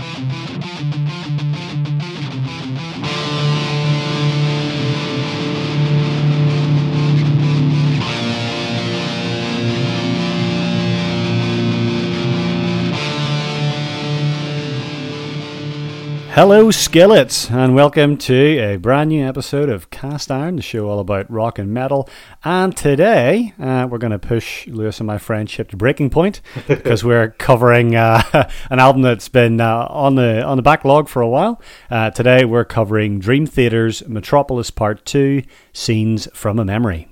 Thank you. Hello, Skillets, and welcome to a brand new episode of Cast Iron, the show all about rock and metal. And today, uh, we're going to push Lewis and my friendship to breaking point because we're covering uh, an album that's been uh, on the on the backlog for a while. Uh, today, we're covering Dream Theater's Metropolis Part Two: Scenes from a Memory.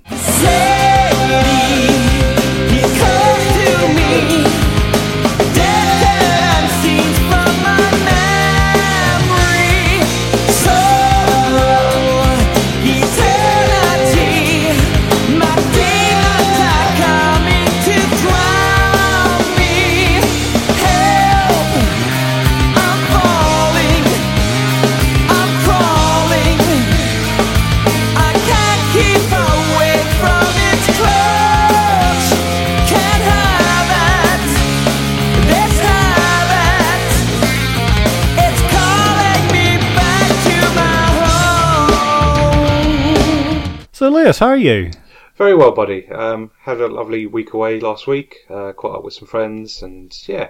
So, how are you? Very well, buddy. Um, had a lovely week away last week. Uh, caught up with some friends, and yeah,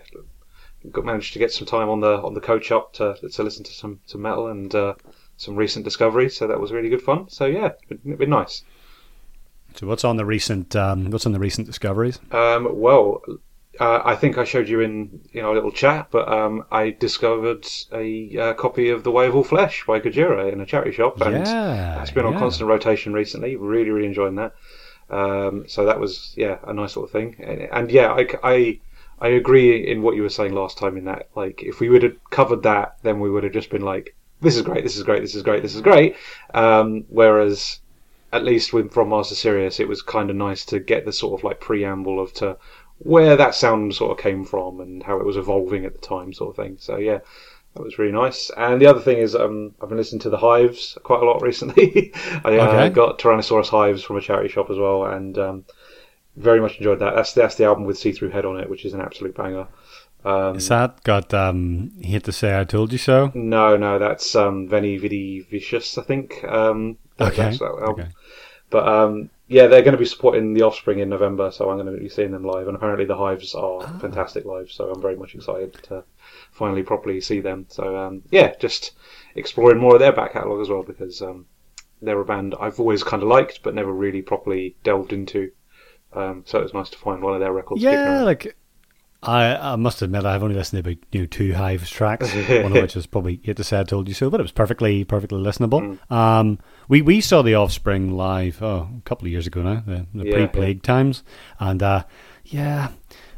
got managed to get some time on the on the coach up to to listen to some some metal and uh, some recent discoveries. So that was really good fun. So yeah, been, been nice. So, what's on the recent um, what's on the recent discoveries? Um, well, uh, I think I showed you in you know a little chat, but um, I discovered a uh, copy of The Way of All Flesh by Gojira in a charity shop, and yeah, it's been on yeah. constant rotation recently. Really, really enjoying that. Um, so that was yeah a nice little thing, and, and yeah, I, I I agree in what you were saying last time. In that, like, if we would have covered that, then we would have just been like, "This is great, this is great, this is great, this is great." Um, whereas, at least with from Mars to Sirius, it was kind of nice to get the sort of like preamble of to where that sound sort of came from and how it was evolving at the time, sort of thing. So yeah, that was really nice. And the other thing is, um, I've been listening to the Hives quite a lot recently. I uh, Okay. got Tyrannosaurus Hives from a charity shop as well, and um, very much enjoyed that. That's that's the album with See Through Head on it, which is an absolute banger. Um, Is that got um, hate to say I told you so? no, no, that's um, Veni Vidi Vicious, I think. Um, Okay. that. Okay. But um, yeah, they're going to be supporting the Offspring in November, so I'm going to be seeing them live. And apparently, the Hives are Ah. fantastic live, so I'm very much excited to finally properly see them. So um, yeah, just exploring more of their back catalogue as well because um, they're a band I've always kind of liked, but never really properly delved into. Um, so it was nice to find one of their records. Yeah, like I, I must admit, I've only listened to about you know, two Hives tracks, one of which is probably "Hate to Say I Told You So," but it was perfectly, perfectly listenable. Mm. Um, we we saw the Offspring live oh, a couple of years ago now, the, the Yeah, pre-plague times, and uh, yeah,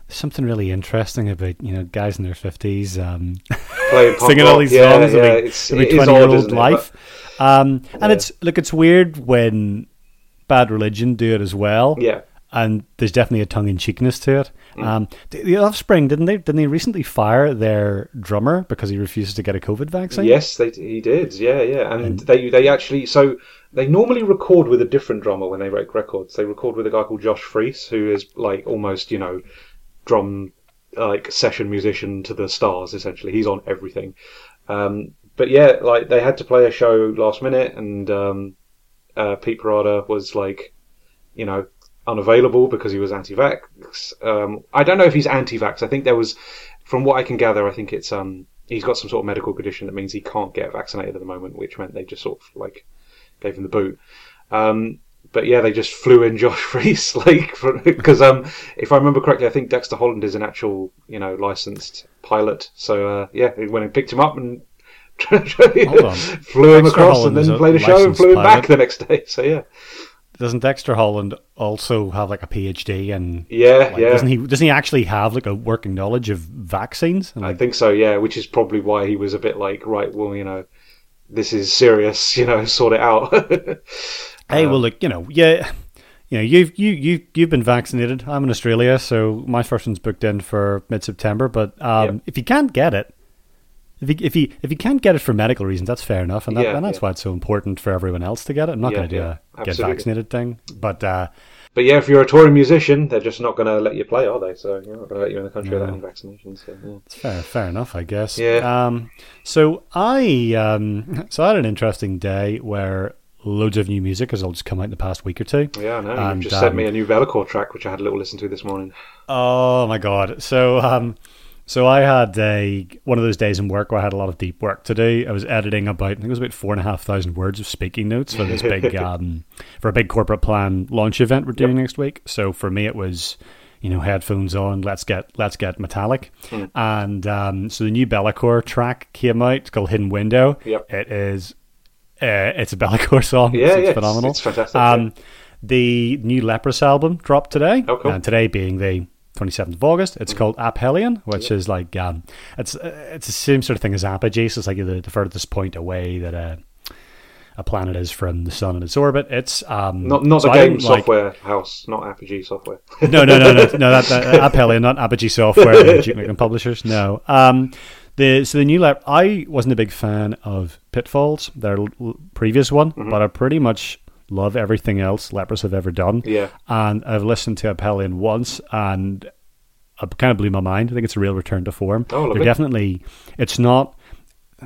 something really interesting about you know guys in their fifties um, singing all these yeah, songs yeah, about, it's, about it twenty year old life. Um, and Yeah. it's look, it's weird when Bad Religion do it as well yeah, and there's definitely a tongue in cheekness to it. Mm. Um, the, the Offspring didn't they? Didn't they recently fire their drummer because he refuses to get a COVID vaccine? Yes, they, he did. Yeah, yeah, and they they actually so they normally record with a different drummer when they make records. They record with a guy called Josh Freese, who is like almost you know drum like session musician to the stars. Essentially, he's on everything. Um, but yeah, like they had to play a show last minute, and um, uh, Pete Parada was like, you know, unavailable because he was anti-vax. Um, I don't know if he's anti-vax. I think there was, from what I can gather, I think it's um, he's got some sort of medical condition that means he can't get vaccinated at the moment, which meant they just sort of like gave him the boot. Um, but yeah, they just flew in Josh Freese, like because um, if I remember correctly, I think Dexter Holland is an actual you know licensed pilot. So uh, yeah, he went and picked him up and flew him Dexter across Holland and then played a show and flew him pilot. back the next day. So yeah, Doesn't Dexter Holland also have like a PhD and yeah, like, yeah. doesn't he? Doesn't he actually have like a working knowledge of vaccines? And, I think so, yeah, which is probably why he was a bit like, right, well, you know, this is serious, you know, sort it out. hey, well, look, you know, yeah. You know, you've you you you've been vaccinated. I'm in Australia, so my first one's booked in for mid September. But um, Yep. if you can't get it, if you if you if you can't get it for medical reasons, that's fair enough, and, that, Yeah, and that's yeah. why it's so important for everyone else to get it. I'm not Yeah, going to do a get vaccinated thing, but uh, but yeah, if you're a touring musician, they're just not going to let you play, are they? So you're not going to let you in the country without any vaccinations. So, yeah. Fair, fair enough, I guess. Yeah. Um, so I, um, so I had an interesting day where loads of new music has all just come out in the past week or two. Yeah, I know. And, You've just sent um, me a new Be'lakor track, which I had a little listen to this morning. Oh my god! So, um, so I had a one of those days in work where I had a lot of deep work to do. I was editing about I think it was about four and a half thousand words of speaking notes for this big um, for a big corporate plan launch event we're doing next week. So for me, it was you know headphones on. Let's get let's get metallic, Hmm. and um, so the new Be'lakor track came out. It's called Hidden Window. Yep. It is. Uh, it's a Be'lakor song. Yeah, it's, yeah, it's it's- phenomenal. it's fantastic, Um, yeah. The new Leprous album dropped today. Oh, cool. And today being the 27th of August, it's called Aphelion, which is like um, it's uh, it's the same sort of thing as Apogee. So it's like the, the furthest point away that a a planet is from the sun in its orbit. It's um, Not not so the game don't like- software house, not Apogee software. no, no, no, no, no. That, that Aphelion, not Apogee Software, Duke Nukem publishers. No. Um, the so the new lap. I wasn't a big fan of Pitfalls, their l- previous one, Mm-hmm. but I pretty much love everything else Leprous have ever done. Yeah. And I've listened to Aphelion once, and it kind of blew my mind. I think it's a real return to form. Oh, lovely. They're definitely. It's not.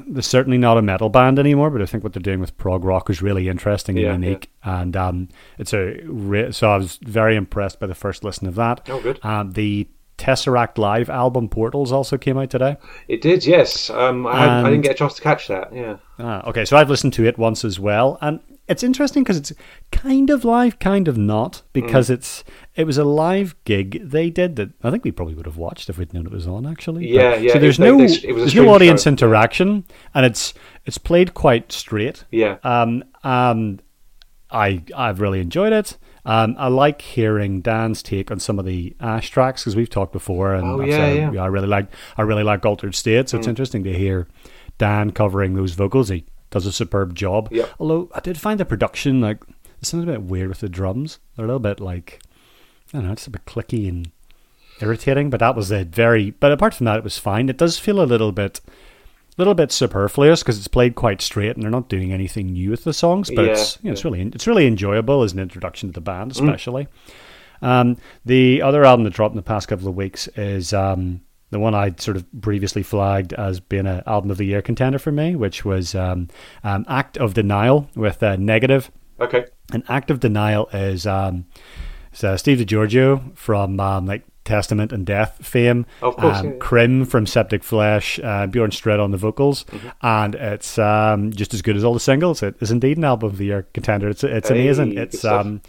They're certainly not a metal band anymore, but I think what they're doing with prog rock is really interesting Yeah, and unique. And um, it's a re- so I was very impressed by the first listen of that. Oh, good. Um, the Tesseract live album Portals also came out today. It did, yes. Um, I, had, I didn't get a chance to catch that. Yeah. Ah, okay, so I've listened to it once as well, and it's interesting because it's kind of live, kind of not, because Mm. it's it was a live gig they did that I think we probably would have watched if we'd known it was on. Actually, Yeah, But- yeah, So there's they- no they- it was there's no audience show. interaction, and it's it's played quite straight. Yeah. Um, um, I I've really enjoyed it. Um, I like hearing Dan's take on some of the Ash tracks because we've talked before, and Oh, yeah, said, yeah. Mm. I really like I really like Altered State, so it's interesting to hear Dan covering those vocals. He does a superb job. Yep. Although I did find the production like there's something a bit weird with the drums. They're a little bit like I don't know, it's a bit clicky and irritating. But that was a very. But apart from that, it was fine. It does feel a little bit. Little bit superfluous because it's played quite straight and they're not doing anything new with the songs, but Yeah, it's you know, it's really it's really enjoyable as an introduction to the band, especially. Um, the other album that dropped in the past couple of weeks is um, the one I'd sort of previously flagged as being an album of the year contender for me, which was um, um, Act of Denial with uh, Negative. Okay. An Act of Denial is um, it's, uh, Steve DiGiorgio from um, like Testament and Death fame, Of course, um, yeah, yeah. Krimh from Septic Flesh, uh, Bjorn Strid on the vocals, Mm-hmm. and it's um, just as good as all the singles. It is indeed an album of the year contender. It's it's Hey, amazing. It's um,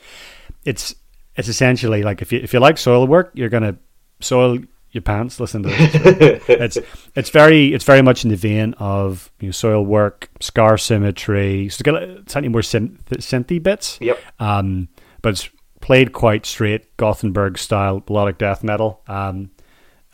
it's it's essentially like if you if you like Soilwork, you're gonna soil your pants. Listen to this. it's it's very it's very much in the vein of you know, Soilwork, scar symmetry. So it's got slightly more synth, synthy bits. Yep. Um, but it's played quite straight Gothenburg style melodic death metal. Um,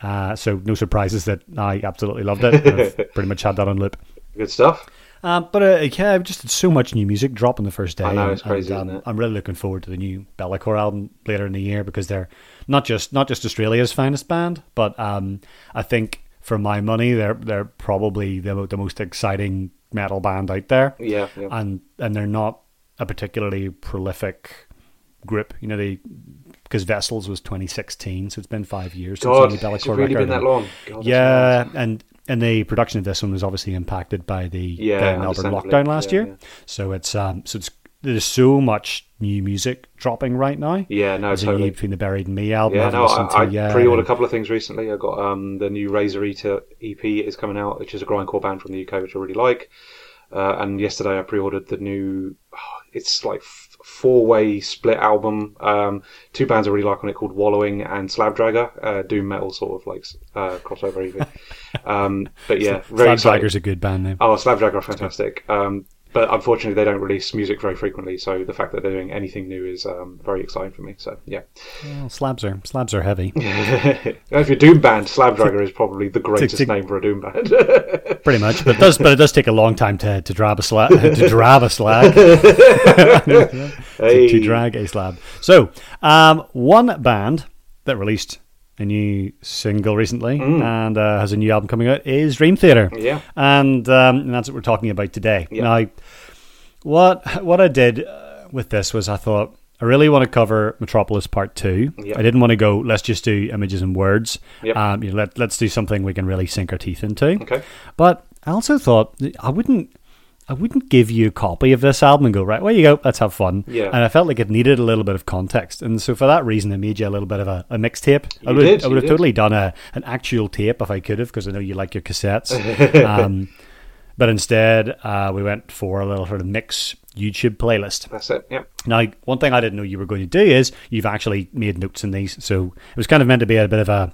uh, so no surprises that I absolutely loved it. I've pretty much had that on loop. Good stuff. Um, but uh, yeah, I've just had so much new music drop on the first day. I know, it's crazy, and, isn't um, it? I'm really looking forward to the new Be'lakor album later in the year because they're not just not just Australia's finest band, but um, I think for my money, they're they're probably the the most exciting metal band out there, Yeah. yeah. and and they're not a particularly prolific group. You know, they because Vessels was 2016, so it's been five years God, since it's really record. been that long. God, Yeah, and and the production of this one was obviously impacted by the, Yeah, the Melbourne lockdown last Yeah, year. yeah. So it's um so it's there's so much new music dropping right now. Yeah, no, There's a totally. new between the Buried and Me album. Yeah, no, I, I yeah, pre-ordered a couple of things recently. I got um, the new Razoreater EP is coming out, which is a grindcore band from the UK, which I really like. Uh, and yesterday I pre-ordered the new. it's like f- four-way split album. Um, two bands I really like on it called Wallowing and Slab Dragger, uh, doom metal sort of like uh, crossover EP. um, but yeah, very Slab. Draggers a good band name. Oh, Slab Dragger are fantastic. Um, but unfortunately, they don't release music very frequently. So the fact that they're doing anything new is um, very exciting for me. So yeah. Well, slabs are slabs are heavy. if you're Doom Band, Slab Dragger is probably the greatest name for a Doom band. Pretty much, but it does but it does take a long time to to drab a slab to drab a slag to, to drag a slab. So, um, one band that released a new single recently and uh, has a new album coming out is Dream Theater. Mm. Yeah. and, um, and that's what we're talking about today. Yeah. Now, what what I did uh, with this was I thought I really want to cover Metropolis Part Two. Yep. I didn't want to go. Let's just do images and words. Yep. Um, you know, let let's do something we can really sink our teeth into. Okay. But I also thought I wouldn't. I wouldn't give you a copy of this album and go right. Well, you go. Let's have fun. Yeah. And I felt like it needed a little bit of context, and so for that reason, I made you a little bit of a, a mixtape. I would, did, I would have did. totally done a an actual tape if I could have, because I know you like your cassettes. um, but instead, uh, we went for a little sort of mix YouTube playlist. That's it. Yep. Now, one thing I didn't know you were going to do is you've actually made notes in these, so it was kind of meant to be a bit of a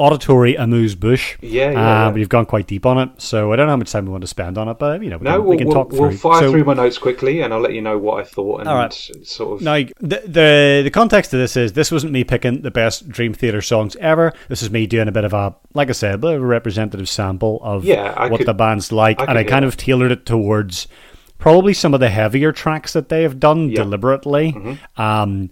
auditory amuse bouche. Yeah, yeah, uh, yeah. But you've gone quite deep on it, so I don't know how much time we want to spend on it, but you know, we No, can, we'll, we can we'll, talk we'll fire So- through my notes quickly, and I'll let you know what I thought and All right. sort of. Now, the, the the context of this is this wasn't me picking the best Dream Theater songs ever. This is me doing a bit of a, like I said, a bit of a representative sample of Yeah, I what could- the band's like, I and I kind that. of tailored it towards probably some of the heavier tracks that they have done Yeah. deliberately. Mm-hmm. Um,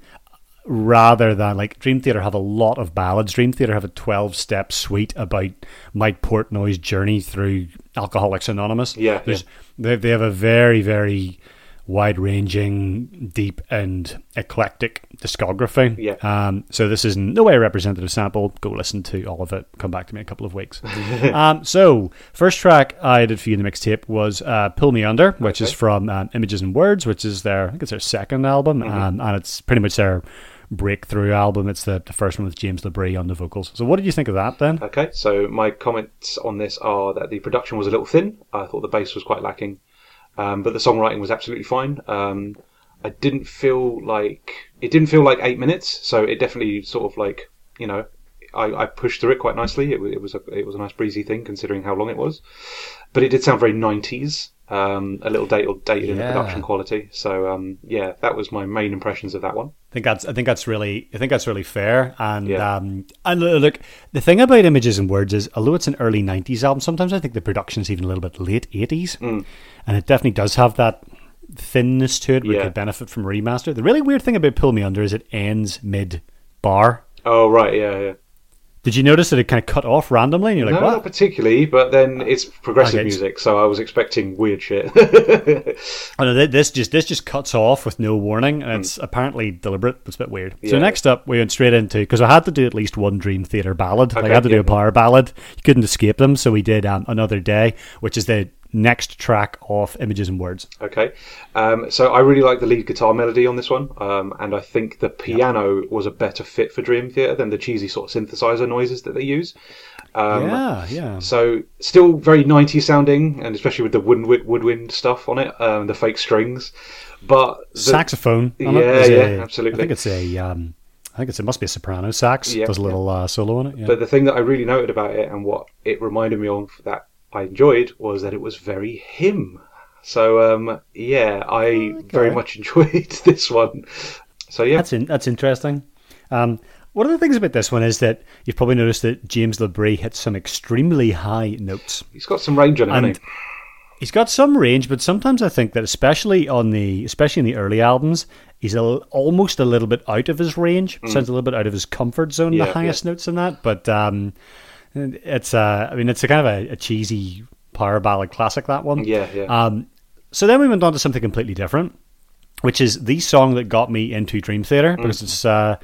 rather than like Dream Theater have a lot of ballads. Dream Theater have a twelve step suite about Mike Portnoy's journey through Alcoholics Anonymous. Yeah, There's they they have a very very wide ranging, deep and eclectic discography. Yeah. Um, so this is in no way a representative sample. Go listen to all of it. Come back to me in a couple of weeks. um, so first track I did for you in the mixtape was uh, "Pull Me Under," which is from um, Images and Words, which is their I think it's their second album, Mm-hmm. um, and it's pretty much their breakthrough album. It's the, the first one with James LaBrie on the vocals. So what did you think of that then? Okay, so my comments on this are that the production was a little thin. I thought the bass was quite lacking, um, but the songwriting was absolutely fine. Um, I didn't feel like it didn't feel like eight minutes, so it definitely sort of like you know I, I pushed through it quite nicely. It, it was a it was a nice breezy thing considering how long it was, but it did sound very nineties. Um, a little dated, dated in the production quality. So um, yeah, that was my main impressions of that one. I think that's I think that's really I think that's really fair. And Yeah. um and look, the thing about images and words is although it's an early '90s album, sometimes I think the production's even a little bit late '80s, Mm. and it definitely does have that thinness to it. it Yeah. could benefit from remaster. The really weird thing about Pull Me Under is it ends mid bar. Oh right, yeah, yeah. Did you notice that it kind of cut off randomly? And you're like, no, what? not particularly, but then it's progressive Okay, music, so I was expecting weird shit. Oh, no, th- this just this just cuts off with no warning, and it's apparently deliberate. It's a bit weird. So Hmm. Next up, we went straight into because I had to do at least one Dream Theater ballad. like, I had to do a power ballad. You couldn't escape them, so we did um, another day, which is the next track off Images and Words. okay, um, so I really like the lead guitar melody on this one, um, and I think the piano was a better fit for Dream Theater than the cheesy sort of synthesizer noises that they use. Um, yeah, yeah. So still very 90s sounding, and especially with the woodwind, woodwind stuff on it, um, the fake strings. But the, Saxophone. it Yeah, yeah, a- absolutely. I think it's a. Um, I think it's, it must be a soprano sax. Yeah, Does a little uh, solo on it. Yeah. But the thing that I really noted about it and what it reminded me of that I enjoyed was that it was very him. So um, yeah, I very much enjoyed this one. So yeah, That's in, that's interesting. Um, one of the things about this one is that you've probably noticed that James LaBrie hits some extremely high notes. he's got some range on it, And he? He's got some range, but sometimes I think that, especially on the, especially in the early albums, he's a, almost a little bit out of his range. Sounds a little bit out of his comfort zone. Mm. Yeah, the highest notes in that, but um, it's uh, I mean, it's a kind of a, a cheesy power ballad classic. That one. Yeah, yeah. Um, so then we went on to something completely different, which is the song that got me into Dream Theater Mm. because it's uh,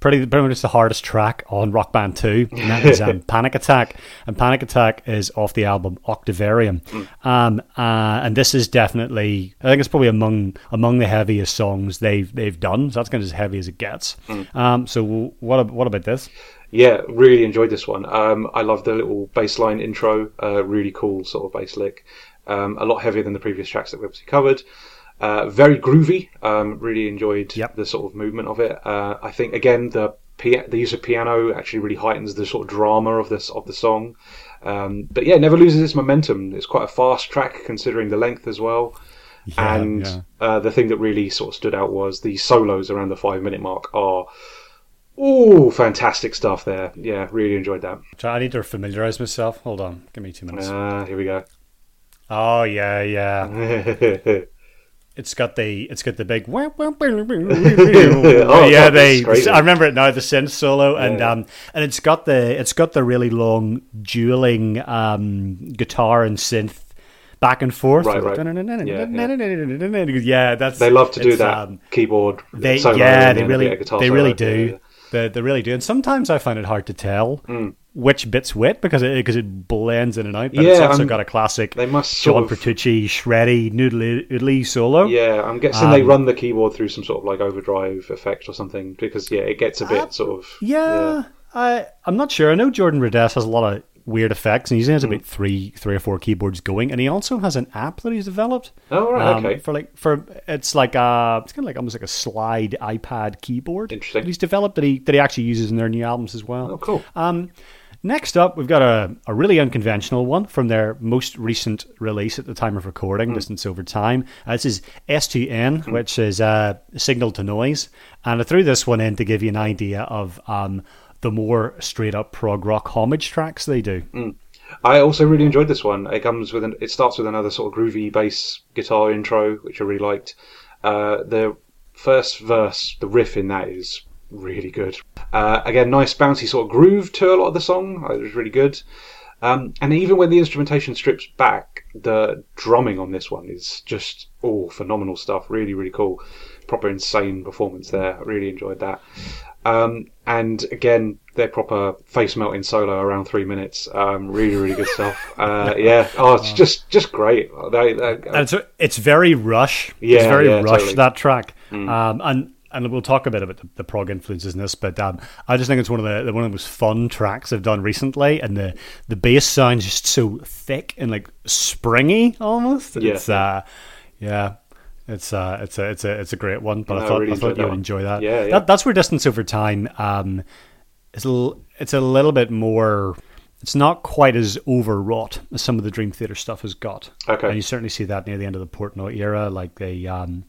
pretty pretty much the hardest track on Rock Band Two, and that is um, Panic Attack. And Panic Attack is off the album Octavarium, Mm. um, uh, and this is definitely I think it's probably among among the heaviest songs they've they've done. So that's kind of as heavy as it gets. Mm. Um, so what what about this? Yeah, really enjoyed this one. Um, I love the little bass line intro. Uh, really cool sort of bass lick. Um, a lot heavier than the previous tracks that we obviously covered. Uh, very groovy. Um, really enjoyed Yep. the sort of movement of it. Uh, I think again the pia- the use of piano actually really heightens the sort of drama of this of the song. Um, but yeah, it never loses its momentum. It's quite a fast track considering the length as well. Yeah, and yeah. Uh, the thing that really sort of stood out was the solos around the five minute mark are. Ooh, fantastic stuff there. Yeah, really enjoyed that. I need to familiarize myself. Hold on, give me two minutes. Ah, here we go. oh yeah, yeah. oh, It's got the it's got the big oh, yeah they. I remember it now the synth solo and Yeah. um and it's got the it's got the really long dueling um guitar and synth back and forth. Right, right. Yeah, yeah, that's They love to do that um, keyboard. they yeah, they really bit of guitar they really Yeah, do. Yeah. They, they really do. And sometimes I find it hard to tell Mm. which bit's which because it because it blends in and out. But Yeah, it's also um, got a classic They must John of, Petrucci shreddy noodly oodly solo. Yeah, I'm guessing they Um, run the keyboard through some sort of like overdrive effect or something because yeah, it gets a bit Uh, sort of Yeah, I I'm not sure. I know Jordan Rudess has a lot of weird effects, and he has about three three or four keyboards going, and he also has an app that he's developed. Oh right, um, okay. For like for it's like a it's kind of like almost like a slide iPad keyboard. Interesting. That he's developed that he that he actually uses in their new albums as well. Oh cool. Um, next up, we've got a, a really unconventional one from their most recent release at the time of recording, Hmm. Distance Over Time. Uh, this is S2N, which is uh, Signal to Noise. And I threw this one in to give you an idea of um, the more straight up prog rock homage tracks they do. I also really enjoyed this one. It comes with an, it starts with another sort of groovy bass guitar intro, which I really liked. Uh, the first verse, the riff in that is really good. Uh, again, nice bouncy sort of groove to a lot of the song. It was really good. Um, and even when the instrumentation strips back, the drumming on this one is just oh phenomenal stuff. Really, really cool. Proper insane performance there. I really enjoyed that. Um, and again, their proper face melting solo around three minutes. Um, really, really good stuff. Uh, yeah. Oh, it's just just great. They, they, And it's, it's very rush. it's Yeah, very yeah, rush, totally. That track. Um, and and we'll talk a bit about the, the prog influences in this, but um, I just think it's one of the one of the most fun tracks I've done recently, and the the bass sounds just so thick and like springy almost. Yeah. It's uh, yeah. It's uh, it's a it's a it's a great one, but No, I I thought really I thought you would enjoy that. Yeah, yeah. That, that's where distance over time um, is a little, it's a little bit more. It's not quite as overwrought as some of the Dream Theater stuff has got. Okay. and you certainly see that near the end of the Portnoy era, like the um,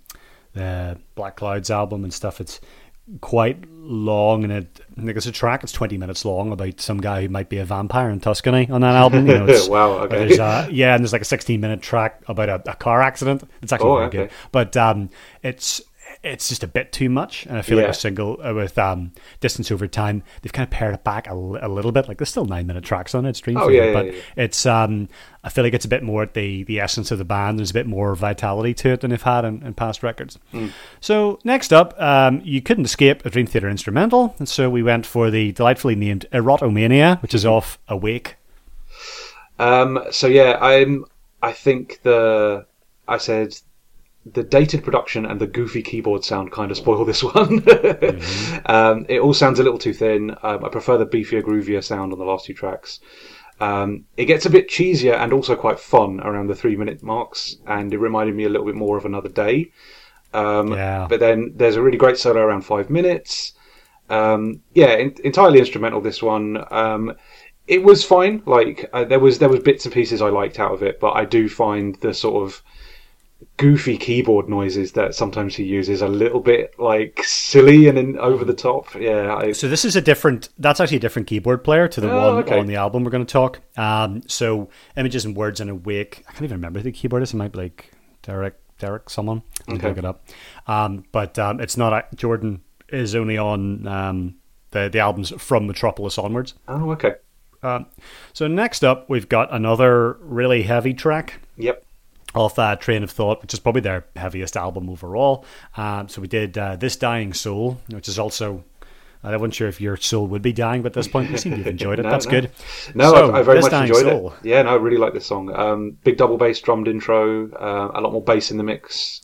the Black Clouds album and stuff. It's quite long, and it I think it's a track. It's twenty minutes long about some guy who might be a vampire in Tuscany on that album. You know, it's, Wow, okay. there's a- yeah, and there's like a sixteen minute track about a, a car accident. It's actually Oh, okay. good, but um, it's it's just a bit too much, and I feel like Yeah. a single uh, with um, distance over time, they've kind of pared it back a, a little bit. Like there's still nine minute tracks on it, it's Dream Oh, yeah, but yeah. it's um, I feel like it's a bit more at the the essence of the band. There's a bit more vitality to it than they've had in, in past records. Hmm. So next up, um, you couldn't escape a Dream Theater instrumental, and so we went for the delightfully named Erotomania, which is off Awake. Um, so yeah, I'm. I think the I said the dated production and the goofy keyboard sound kind of spoil this one. um, it all sounds a little too thin. Um, I prefer the beefier, groovier sound on the last two tracks. Um, it gets a bit cheesier and also quite fun around the three minute marks, and it reminded me a little bit more of Another Day. Um, Yeah. But then there's a really great solo around five minutes. Um, yeah, in, entirely instrumental. This one. Um, it was fine. Like uh, there was there was bits and pieces I liked out of it, but I do find the sort of goofy keyboard noises that sometimes he uses a little bit like silly and in, over the top. Yeah, I, So this is a different. That's actually a different keyboard player to the Oh, one okay. on the album we're going to talk. Um, so images and words and awake. I can't even remember who the keyboardist. It might be like Derek, Derek, someone. I'll Okay. look it up. Um, but um, it's not. a- Jordan is only on um, the the albums from Metropolis onwards. oh okay, Um, so next up, we've got another really heavy track yep. Off uh, Train of Thought, which is probably their heaviest album overall. Um, so we did uh, This Dying Soul, which is also. I wasn't sure if your soul would be dying, but at this point, you seem you've enjoyed it. No, That's no. good. No, So, I, I very much enjoyed Soul. it. Yeah, no, I really like this song. Um, big double bass drummed intro, uh, a lot more bass in the mix.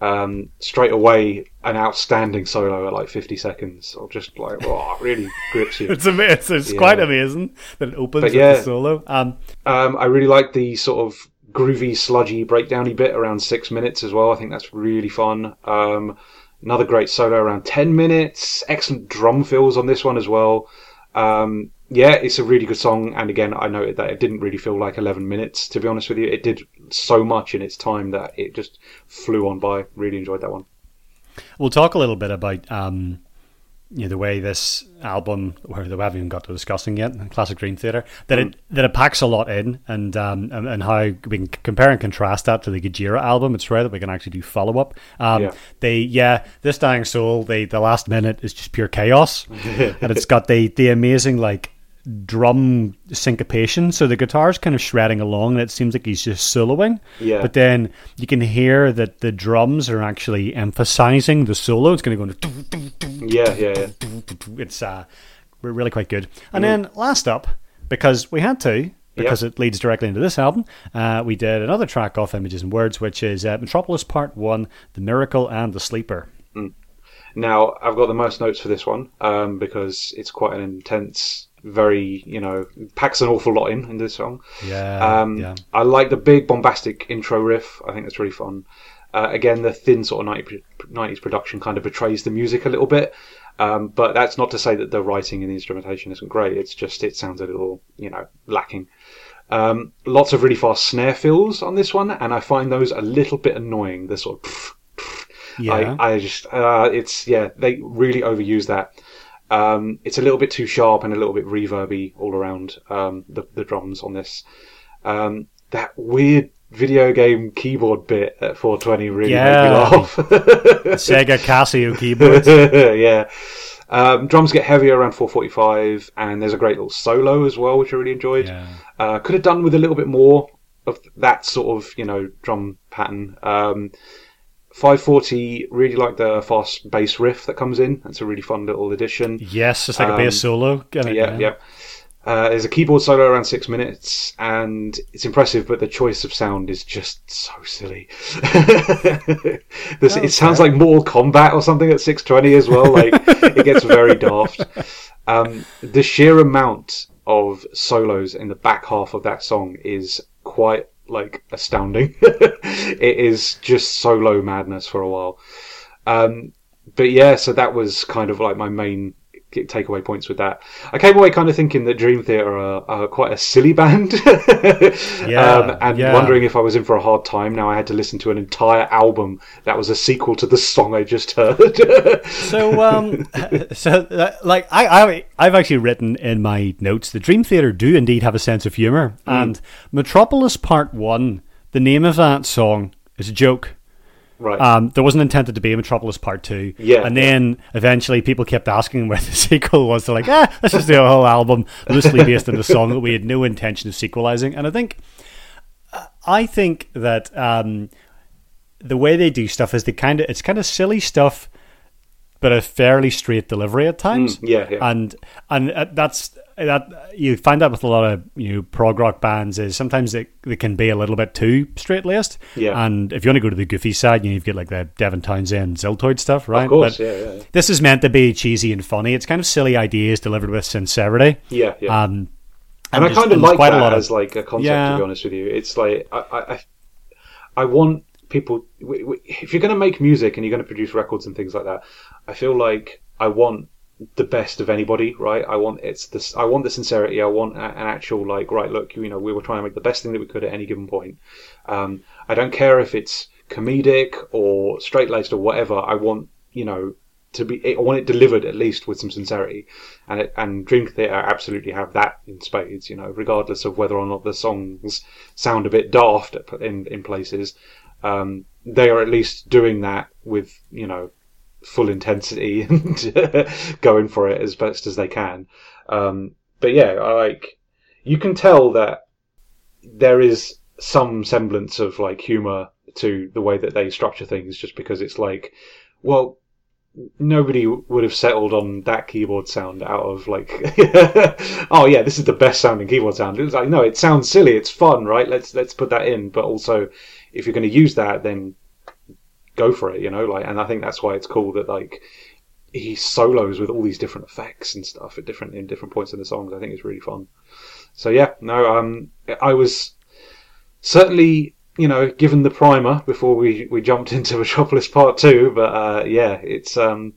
Um, straight away, an outstanding solo at like 50 seconds, or just like, oh, it really grips you. It's amazing. It's, it's Yeah. quite amazing that it opens But with yeah. the solo. Um, Um, I really like the sort of groovy, sludgy, breakdowny bit around six minutes as well. I think that's really fun. Um, another great solo around 10 minutes. Excellent drum fills on this one as well. Um, yeah, it's a really good song. And again, I noted that it didn't really feel like 11 minutes, to be honest with you. It did so much in its time that it just flew on by. Really enjoyed that one. we'll talk a little bit about um, you know, the way this album, where we haven't even got to discussing yet, Classic Dream Theater, that it that it packs a lot in, and um, and, and how we can compare and contrast that to the Gojira album. It's rare that we can actually do follow up. Um, Yeah. They, yeah, this Dying Soul, they the last minute is just pure chaos, and it's got the the amazing like drum syncopation. So the guitar's kind of shredding along, and it seems like he's just soloing. Yeah. But then you can hear that the drums are actually emphasizing the solo. It's going to go into. Yeah, yeah, yeah. It's uh, really quite good. And then last up, because we had to, because it leads directly into this album, uh, we did another track off Images and Words, which is uh, Metropolis Part 1, The Miracle and the Sleeper. Now, I've got the most notes for this one um, because it's quite an intense, very, you know, packs an awful lot in in this song. Yeah. Um, yeah. I like the big bombastic intro riff. I think that's really fun. Uh, again, the thin sort of 90, 90s production kind of betrays the music a little bit. Um, but that's not to say that the writing and the instrumentation isn't great. It's just it sounds a little, you know, lacking. Um, lots of really fast snare fills on this one, and I find those a little bit annoying. The sort of Yeah. I, I just, uh, it's yeah, they really overuse that. Um, it's a little bit too sharp and a little bit reverby all around um, the the drums on this. Um, that weird video game keyboard bit at 420 really Yeah. made me laugh. Sega Casio keyboards. yeah. Um, drums get heavier around 445, and there's a great little solo as well, which I really enjoyed. Yeah. Uh, could have done with a little bit more of that sort of, you know, drum pattern. Um, 540, really like the fast bass riff that comes in. That's a really fun little addition. Yes, it's like a bass solo. Get it? Yeah, yeah. Uh, there's a keyboard solo around six minutes, and it's impressive, but the choice of sound is just so silly. This, it sounds like Mortal Kombat or something at 620 as well. Like it gets very daft. Um, the sheer amount of solos in the back half of that song is quite like astounding. it is just solo madness for a while. Um, but yeah, so that was kind of like my main takeaway points with that. I came away kind of thinking that Dream Theater are, are quite a silly band, Yeah, um, and yeah. wondering if I was in for a hard time. Now I had to listen to an entire album that was a sequel to the song I just heard. So, um, so uh, like I, I, I've actually written in my notes the Dream Theater do indeed have a sense of humor, Hmm. and Metropolis Part One, the name of that song is a joke. Right. Um, there wasn't intended to be a Metropolis Part Two. Yeah, and then eventually people kept asking where the sequel was. They're like, ah, let's just do a whole album loosely based on the song that we had no intention of sequelizing. And I think, I think that um, the way they do stuff is they kind of it's kind of silly stuff, but a fairly straight delivery at times. Mm, yeah, yeah. and and uh, that's that you find that with a lot of you know prog rock bands is sometimes they, they can be a little bit too straight laced. Yeah. and if you want to go to the goofy side, you know, you've got like the Devin Townsend Ziltoid stuff, right? of course, yeah, yeah, yeah. This is meant to be cheesy and funny. It's kind of silly ideas delivered with sincerity. Yeah, yeah. Um, and I there's- kind of like that a lot of- as like a concept. Yeah. To be honest with you, it's like I, I, I- I want people. If you're going to make music and you're going to produce records and things like that, I feel like I want the best of anybody, right? I want it's this. I want the sincerity. I want an actual like, right? Look, you know, we were trying to make the best thing that we could at any given point. Um, I don't care if it's comedic or straight laced or whatever. I want you know to be. I want it delivered at least with some sincerity, and it, and Dream Theater absolutely have that in spades. You know, regardless of whether or not the songs sound a bit daft in in places, um, they are at least doing that with you know full intensity and going for it as best as they can. Um, but yeah, I like you can tell that there is some semblance of like humor to the way that they structure things, just because it's like, well, nobody would have settled on that keyboard sound out of like, oh yeah, this is the best sounding keyboard sound. It's like, no, it sounds silly, it's fun, right? Let's let's put that in. But also, if you're going to use that, then go for it, you know. Like, and I think that's why it's cool that like he solos with all these different effects and stuff at different in different points in the songs. I think it's really fun. So yeah, no, um, I was certainly you know given the primer before we we jumped into Metropolis Part Two, but uh, yeah, it's um,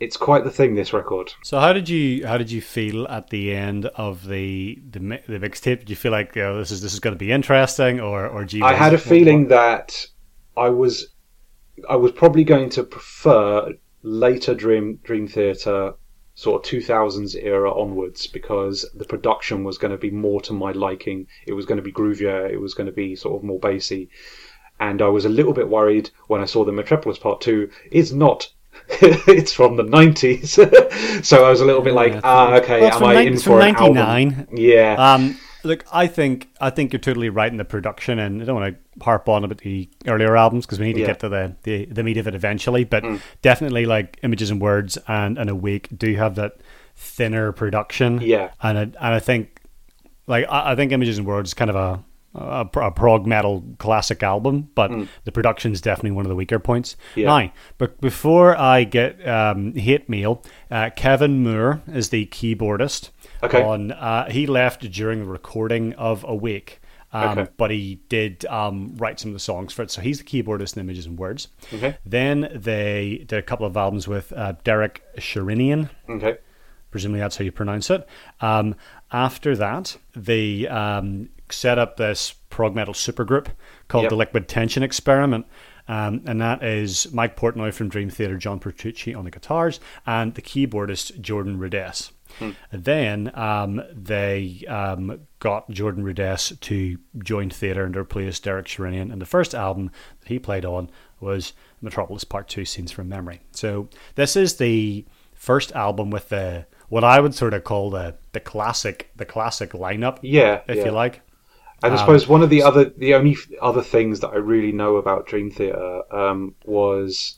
it's quite the thing. This record. So how did you how did you feel at the end of the the, the mixtape? Did you feel like this is this is going to be interesting, or or do you I had a feeling that I was I was probably going to prefer later Dream Dream Theater sort of 2000s era onwards because the production was going to be more to my liking. It was going to be groovier. It was going to be sort of more bassy. And I was a little bit worried when I saw the Metropolis Part 2 is not it's from the 90s. so I was a little bit like, ah, okay, Well, am from I in for an 99. album? Yeah. Um, look, I think I think you're totally right in the production, and I don't want to harp on about the earlier albums because we need to Yeah. get to the, the the meat of it eventually. But Mm. definitely, like Images and Words and and Awake do have that thinner production. Yeah. and I, and I think like I, I think Images and Words is kind of a a, a prog metal classic album, but the production is definitely one of the weaker points. Mm. Yeah. Now, but before I get um, hate mail, uh, Kevin Moore is the keyboardist. Okay. On uh, he left during the recording of Awake. Um, Okay. But he did um, write some of the songs for it, so he's the keyboardist in Images and Words. Okay. Then they did a couple of albums with uh, Derek Sherinian, Okay. presumably that's how you pronounce it. Um, after that, they um, set up this prog metal supergroup called Yep. the Liquid Tension Experiment. Um, and that is Mike Portnoy from Dream Theater, John Petrucci on the guitars, and the keyboardist Jordan Rudess. Then um, they um, got Jordan Rudess to join theatre and replace Derek Sherinian. And the first album that he played on was Metropolis Part 2 Scenes from Memory. So this is the first album with the what I would sort of call the the classic the classic lineup, Yeah. if yeah. you like. And I suppose one of the other, the only other things that I really know about Dream Theater um, was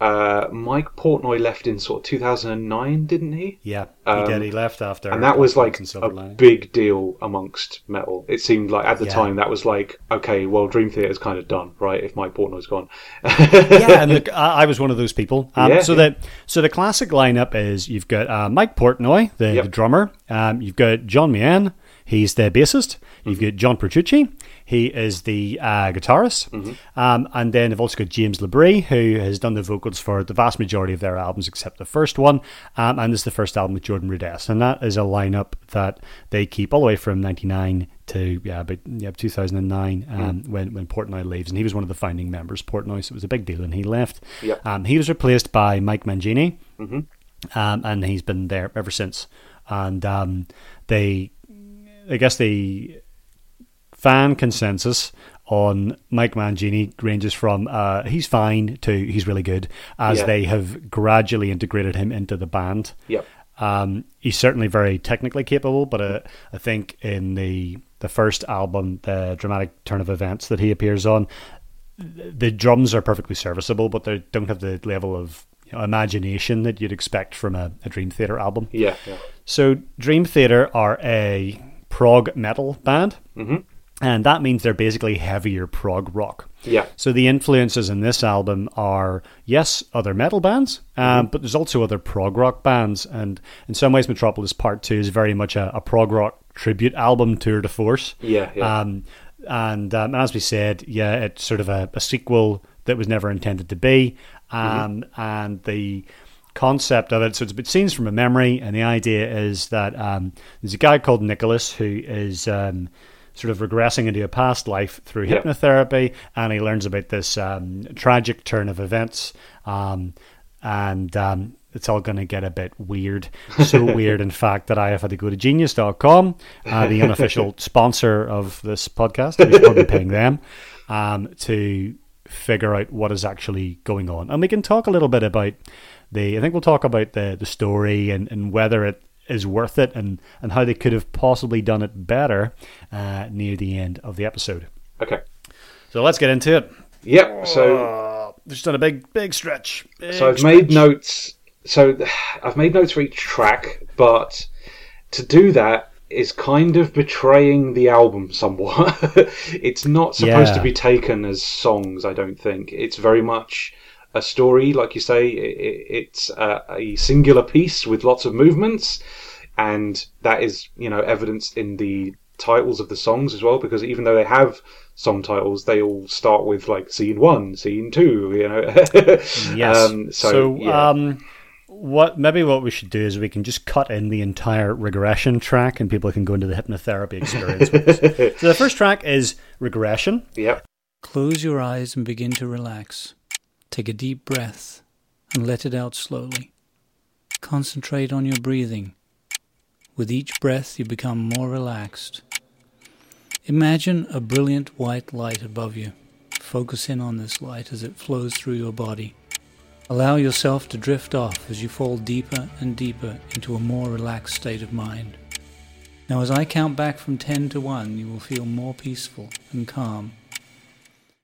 uh, Mike Portnoy left in sort of 2009, didn't he? Yeah, he Um, did. He left after, And that was like a big deal amongst metal. It seemed like at the Yeah. time that was like, okay, well, Dream Theater's kind of done, right? If Mike Portnoy's gone. yeah, and look, I, I was one of those people. Um, Yeah, so yeah. the so the classic lineup is you've got uh, Mike Portnoy, the, Yep. the drummer. Um, you've got John Myung, he's the bassist. You've Mm-hmm. got John Petrucci, he is the uh, guitarist. Mm-hmm. Um, and then they've also got James LaBrie, who has done the vocals for the vast majority of their albums except the first one. Um, and this is the first album with Jordan Rudess, and that is a lineup that they keep all the way from '99 to yeah, about yeah, 2009 um, when when Portnoy leaves, and he was one of the founding members. Portnoy, so it was a big deal and he left. Yep. Um, he was replaced by Mike Mangini, Mhm. um, and he's been there ever since. And um, they, I guess the fan consensus on Mike Mangini ranges from uh, he's fine to he's really good, as Yeah. they have gradually integrated him into the band. Yep. Um, he's certainly very technically capable, but uh, I think in the the first album, the dramatic turn of events that he appears on, the drums are perfectly serviceable, but they don't have the level of you know, imagination that you'd expect from a, a Dream Theater album. Yeah. yeah. So Dream Theater are a prog metal band, Mhm. and that means they're basically heavier prog rock. Yeah. So the influences in this album are yes, other metal bands, um, but there's also other prog rock bands, and in some ways, Metropolis Part Two is very much a, a prog rock tribute album, tour de force. Yeah. Yeah. Um, and um, as we said, yeah, it's sort of a, a sequel that was never intended to be. Um, And the concept of it, so it's about scenes from a memory, and the idea is that um, there's a guy called Nicholas who is um, sort of regressing into a past life through Yep. hypnotherapy, and he learns about this um, tragic turn of events. Um, and um, it's all going to get a bit weird. So weird, in fact, that I have had to go to genius.com, uh, the unofficial sponsor of this podcast. We should probably paying them um, to figure out what is actually going on. And we can talk a little bit about the, I think we'll talk about the, the story and, and whether it is worth it and, and how they could have possibly done it better uh, near the end of the episode. okay. So let's get into it. Yep. So. Uh, just done a big, big stretch. Big So I've made notes. So I've made notes for each track, but to do that is kind of betraying the album somewhat. it's not supposed Yeah. to be taken as songs. I don't think it's very much a story, like you say. it's a, a singular piece with lots of movements, and that is you know evidenced in the titles of the songs as well. Because even though they have song titles, they all start with like scene one, scene two. You know. Yes. Um, so, so, yeah. um, what maybe what we should do is we can just cut in the entire regression track, and people can go into the hypnotherapy experience. So the first track is regression. Yep. Close your eyes and begin to relax. Take a deep breath and let it out slowly. Concentrate on your breathing. With each breath, you become more relaxed. Imagine a brilliant white light above you. Focus in on this light as it flows through your body. Allow yourself to drift off as you fall deeper and deeper into a more relaxed state of mind. Now, as I count back from 10 to 1, you will feel more peaceful and calm.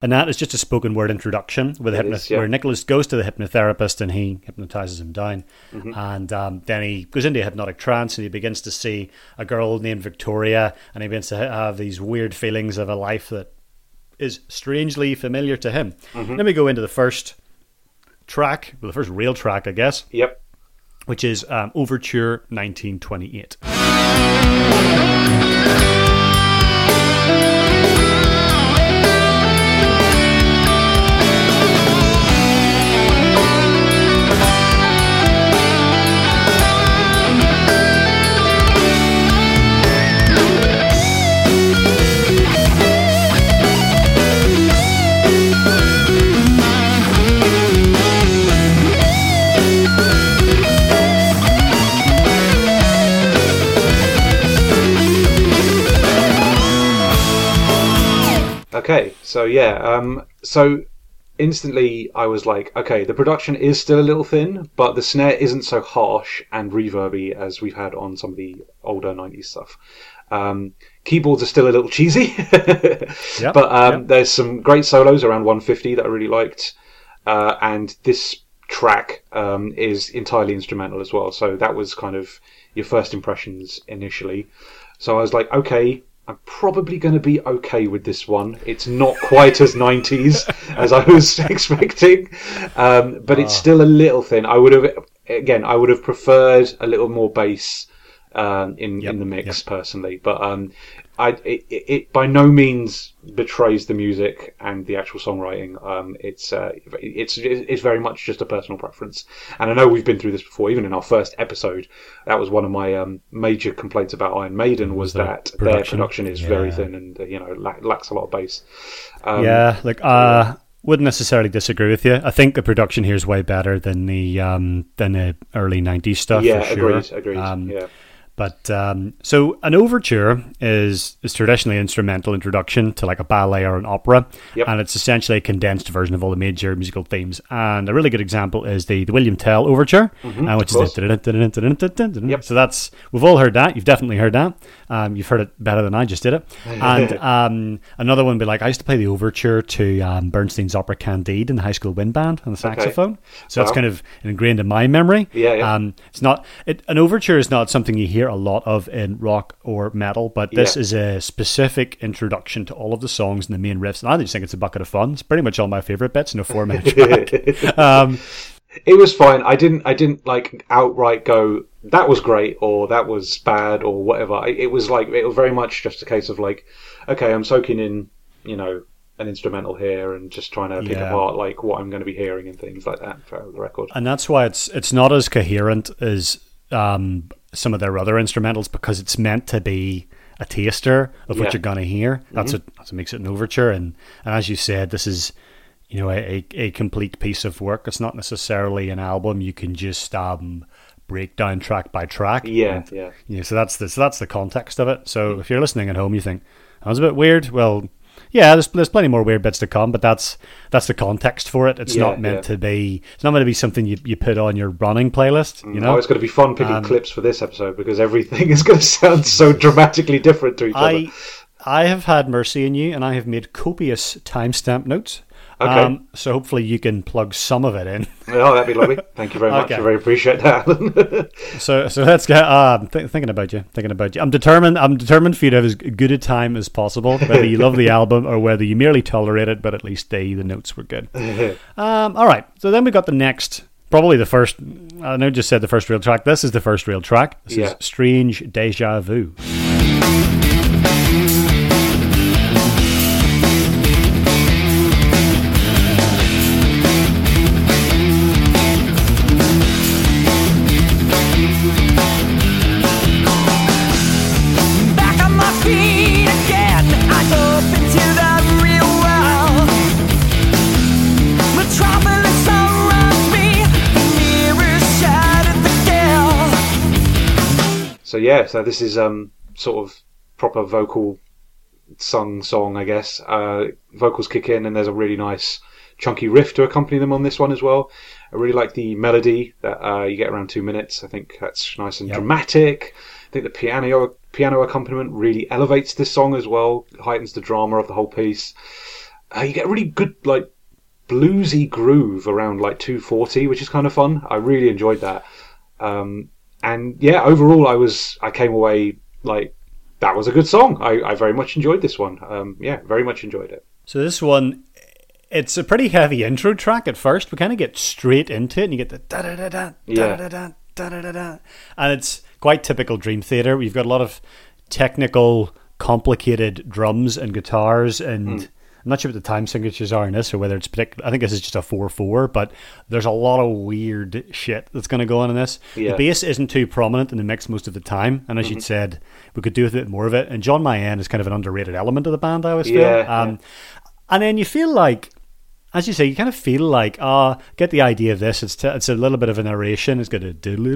And that is just a spoken word introduction with hypno- is, yeah. where Nicholas goes to the hypnotherapist and he hypnotizes him down. Mm-hmm. And um, then he goes into a hypnotic trance and he begins to see a girl named Victoria and he begins to have these weird feelings of a life that is strangely familiar to him. Mm-hmm. Then we go into the first track, well, the first real track, I guess, Yep. which is um, Overture 1928. Okay, so yeah, um, so instantly I was like, okay, the production is still a little thin, but the snare isn't so harsh and reverby as we've had on some of the older '90s stuff. Um, keyboards are still a little cheesy, Yep, but um, yep. there's some great solos around 150 that I really liked, uh, and this track um, is entirely instrumental as well. So that was kind of your first impressions initially. So I was like, okay, I'm probably going to be okay with this one. It's not quite as 90s as I was expecting, um, but Ah. it's still a little thin. I would have, again, I would have preferred a little more bass um, in Yep, in the mix yep. personally, but um, I it, it, by no means betrays the music and the actual songwriting. Um, it's uh, it's it's very much just a personal preference, and I know we've been through this before. Even in our first episode, that was one of my um, major complaints about Iron Maiden was the that their production. production is very thin and uh, you know lack, lacks a lot of bass. Um, yeah, like uh, wouldn't necessarily disagree with you. I think the production here is way better than the um, than the early '90s stuff. yeah, for sure. agreed, agreed. Um, yeah, But um, so an overture is is traditionally an instrumental introduction to like a ballet or an opera, Yep. and it's essentially a condensed version of all the major musical themes. And a really good example is the, the William Tell overture, uh, which is the Yep. so that's we've all heard that. You've definitely heard that. Um, you've heard it better than I just did it. And um, another one would be like I used to play the overture to um, Bernstein's opera Candide in the high school wind band on the saxophone. So that's Wow. kind of ingrained in my memory. Yeah, yeah. Um, it's not it, an overture is not something you hear a lot of in rock or metal, but this Yeah. is a specific introduction to all of the songs and the main riffs. And I just think it's a bucket of fun. It's pretty much all my favorite bits in a four minute track. um, it was fine. I didn't I didn't like outright go that was great or that was bad or whatever. It was like it was very much just a case of like, okay, I'm soaking in, you know, an instrumental here and just trying to pick Yeah. apart like what I'm going to be hearing and things like that for the record. and that's why it's it's not as coherent as um, some of their other instrumentals because it's meant to be a taster of Yeah. what you're going to hear. That's what that's what makes it an overture. And and as you said, this is you know a, a, a complete piece of work. It's not necessarily an album you can just um, break down track by track. Yeah, yeah. Yeah, so that's the so that's the context of it. So if you're listening at home, you think that was a bit weird. Well, yeah, there's there's plenty more weird bits to come, but that's that's the context for it. It's Yeah, not meant yeah. to be. It's not meant to be something you, you put on your running playlist. You Oh, know, it's going to be fun picking Um, clips for this episode because everything is going to sound so dramatically different to each other. I I have had mercy on you, and I have made copious timestamp notes. Okay. Um, so hopefully you can plug some of it in. Oh, that'd be lovely. Thank you very much. Okay. I very appreciate that, So so let's get. Uh, th- thinking about you. Thinking about you. I'm determined. I'm determined for you to have as good a time as possible, whether you love the album or whether you merely tolerate it. But at least the the notes were good. Um, all right. So then we got the next. Probably the first. I know just said the first real track. This is the first real track. This Yeah. is Strange Deja Vu. So yeah, so this is um sort of proper vocal sung song, I guess. Uh, vocals kick in, and there's a really nice chunky riff to accompany them on this one as well. I really like the melody that uh, you get around two minutes. I think that's nice and Yep. dramatic. I think the piano piano accompaniment really elevates this song as well, heightens the drama of the whole piece. Uh, you get a really good like bluesy groove around like 240, which is kind of fun. I really enjoyed that. Um, and yeah, overall, I was I came away like that was a good song. I, I very much enjoyed this one. Um, yeah, very much enjoyed it. So this one, it's a pretty heavy intro track at first. We kind of get straight into it, and you get the da da da da Yeah. da da da da da da, and it's quite typical Dream Theater. We've got a lot of technical, complicated drums and guitars, and I'm not sure what the time signatures are in this, or whether it's particular. I think this is just a four four, but there's a lot of weird shit that's going to go on in this. Yeah. The bass isn't too prominent in the mix most of the time, and as you'd said, we could do with a bit more of it. And John Myung is kind of an underrated element of the band. I always feel. Yeah, Um, and then you feel like, as you say, you kind of feel like, ah, get the idea of this. It's t- it's a little bit of a narration. It's got a kind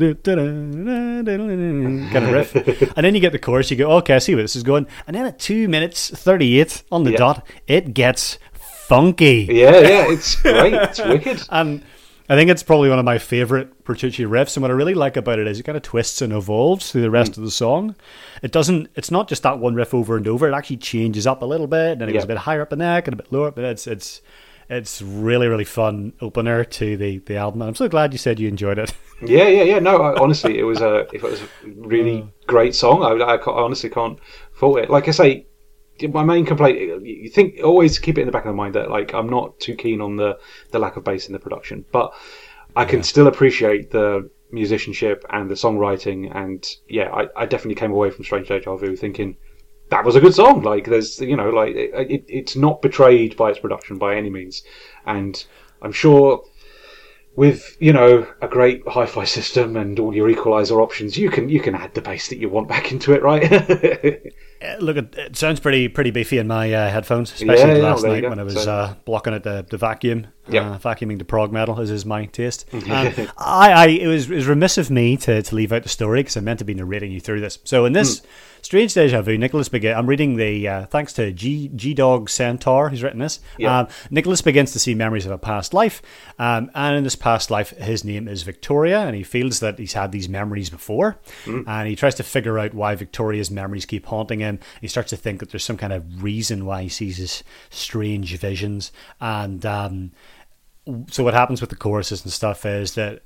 of riff, and then you get the chorus. You go, okay, I see where this is going. And then at two minutes thirty eight on the Yeah. dot, it gets funky. Yeah, yeah, it's great. It's wicked. And I think it's probably one of my favorite Petrucci riffs. And what I really like about it is it kind of twists and evolves through the rest of the song. It doesn't. It's not just that one riff over and over. It actually changes up a little bit, and then it goes Yeah. a bit higher up the neck and a bit lower. But it's it's it's really really fun opener to the the album. And I'm so glad you said you enjoyed it. Yeah, yeah, yeah. No, I, honestly, it was a it was a really great song. I, I, I honestly can't fault it. Like I say, my main complaint. You think always keep it in the back of the mind that like I'm not too keen on the the lack of bass in the production, but I can still appreciate the musicianship and the songwriting. And yeah, I, I definitely came away from Strange Deja Vu thinking that was a good song. Like there's you know like it, it, it's not betrayed by its production by any means, and I'm sure with you know a great hi-fi system and all your equalizer options, you can you can add the bass that you want back into it, right? Uh, Look, it, sounds pretty pretty beefy in my uh, headphones, especially yeah, last you night when I was So- uh, blocking at the, the vacuum. Yep. Uh, vacuuming the prog metal, as is my taste. Um, I, I it was it was remiss of me to, to leave out the story because I meant to be narrating you through this. So in this strange deja vu, Nicholas begin. I'm reading the uh, thanks to G G Dog Centaur, who's written this. Yep. Um, Nicholas begins to see memories of a past life, um, and in this past life, his name is Victoria, and he feels that he's had these memories before, and he tries to figure out why Victoria's memories keep haunting him. He starts to think that there's some kind of reason why he sees his strange visions, and um, so what happens with the choruses and stuff is that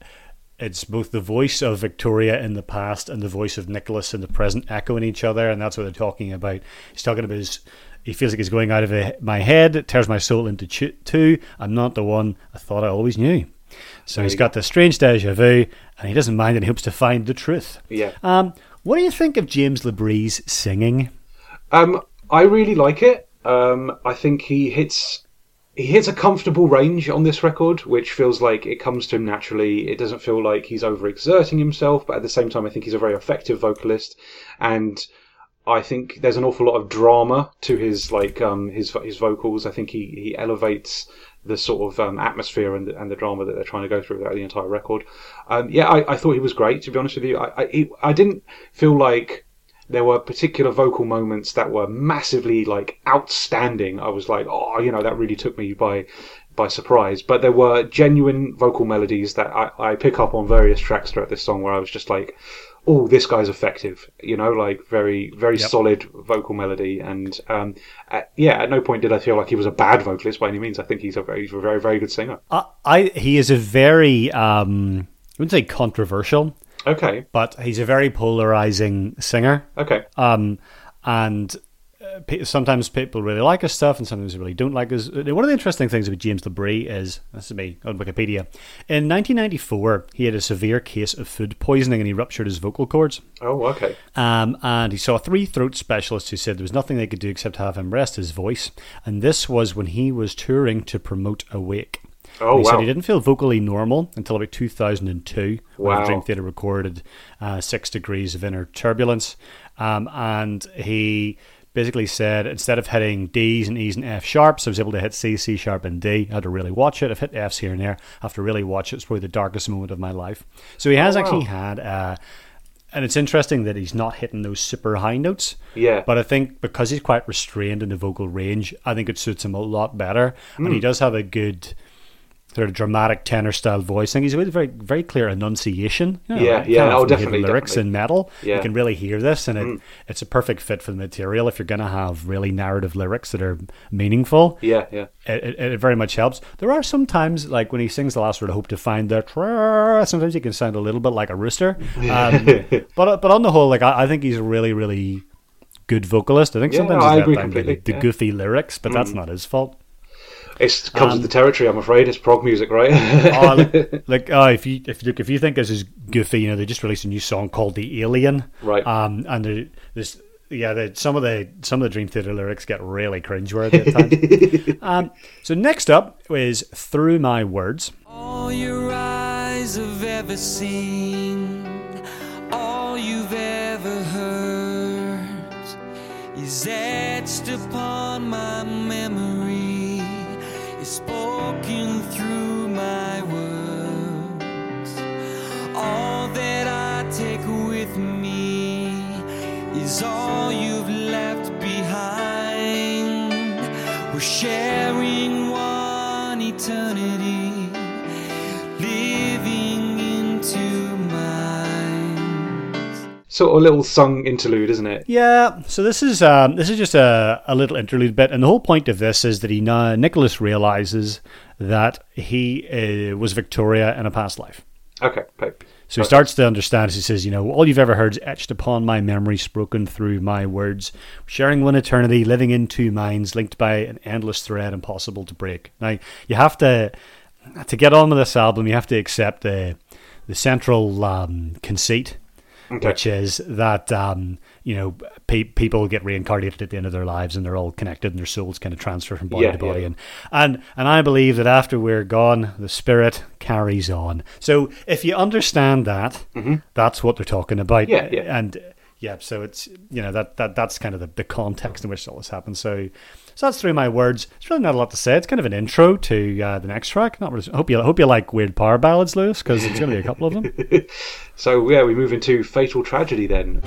it's both the voice of Victoria in the past and the voice of Nicholas in the present echoing each other, and that's what they're talking about. He's talking about his. He feels like he's going out of a- my head. It tears my soul into two. I'm not the one I thought I always knew. So he's got this strange deja vu, and he doesn't mind, and he hopes to find the truth. Yeah. Um, what do you think of James LaBrie's singing? Um, I really like it. Um, I think he hits he hits a comfortable range on this record, which feels like it comes to him naturally. It doesn't feel like he's overexerting himself, but at the same time, I think he's a very effective vocalist, and I think there's an awful lot of drama to his like um, his his vocals. I think he, he elevates the sort of um, atmosphere and the, and the drama that they're trying to go through throughout the entire record. Um, yeah, I, I thought he was great. To be honest with you, I I, he- I didn't feel like there were particular vocal moments that were massively like outstanding. I was like, oh, you know, that really took me by by surprise. But there were genuine vocal melodies that I, I pick up on various tracks throughout this song where I was just like, oh, this guy's effective. You know, like very very Yep. solid vocal melody. And um, at, yeah, at no point did I feel like he was a bad vocalist by any means. I think he's a very he's a very very good singer. I, I he is a very um, I wouldn't say controversial, Okay, but he's a very polarizing singer. okay, Um, and uh, sometimes people really like his stuff, and sometimes they really don't like his. uh, One of the interesting things about James LaBrie is this is me on Wikipedia. In 1994, he had a severe case of food poisoning, and he ruptured his vocal cords. oh okay, Um, and he saw three throat specialists who said there was nothing they could do except have him rest his voice. And this was when he was touring to promote Awake. Oh, he said he didn't feel vocally normal until about 2002 when Wow. the Dream Theater recorded uh, Six Degrees of Inner Turbulence. Um, and he basically said instead of hitting D's and E's and F sharps, I was able to hit C, C sharp, and D. I had to really watch it. I've hit F's here and there. I have to really watch it. It's probably the darkest moment of my life. So he has Oh, wow. actually had. Uh, and it's interesting that he's not hitting those super high notes. Yeah. But I think because he's quite restrained in the vocal range, I think it suits him a lot better. And Hmm. he does have a good sort of dramatic tenor style voice. I he's with very very clear enunciation. you know, Yeah, right? yeah, oh, definitely, lyrics definitely. in metal. Yeah. You can really hear this, and it, it's a perfect fit for the material if you're going to have really narrative lyrics that are meaningful Yeah, yeah. it, it, very much helps. There are some times, like when he sings the last word, "Hope to find the," sometimes he can sound a little bit like a rooster. Um, but but on the whole, like I, I think he's a really really good vocalist. I think Yeah, sometimes I he's agree got like, the, the yeah. Mm. goofy lyrics, but that's not his fault. It comes Um, with the territory, I'm afraid. It's prog music, right? oh, like, like oh, if you if look if you think this is goofy, you know they just released a new song called "The Alien," Right. Um, and there, there's yeah, the, some of the some of the Dream Theater lyrics get really cringeworthy at times. um, so next up is "Through My Words." All your eyes have ever seen, all you've ever heard is etched upon my memory, is spoken through my words. All that I take with me is all you've left behind. We're sharing one eternity sort of little sung interlude, isn't it? Yeah, so this is um, this is just a, a little interlude bit, and the whole point of this is that he now Nicholas realizes that he uh, was Victoria in a past life. Okay, okay. So he starts to understand. He says, "You know, all you've ever heard is etched upon my memory, spoken through my words, sharing one eternity, living in two minds, linked by an endless thread, impossible to break." Now, you have to to get on with this album. You have to accept the the central um, conceit, Okay. which is that um, you know pe- people get reincarnated at the end of their lives, and they're all connected, and their souls kind of transfer from body Yeah, to body, yeah. and and and I believe that after we're gone, the spirit carries on. So if you understand that, that's what they're talking about. Mm-hmm. Yeah, yeah. and yeah, so it's you know that that that's kind of the, the context in which all this happens. So. So that's through my words. It's really not a lot to say. It's kind of an intro to uh, the next track. Not really, hope you hope you like weird power ballads, Lewis, because there's going to be a couple of them. So yeah, we move into Fatal Tragedy then.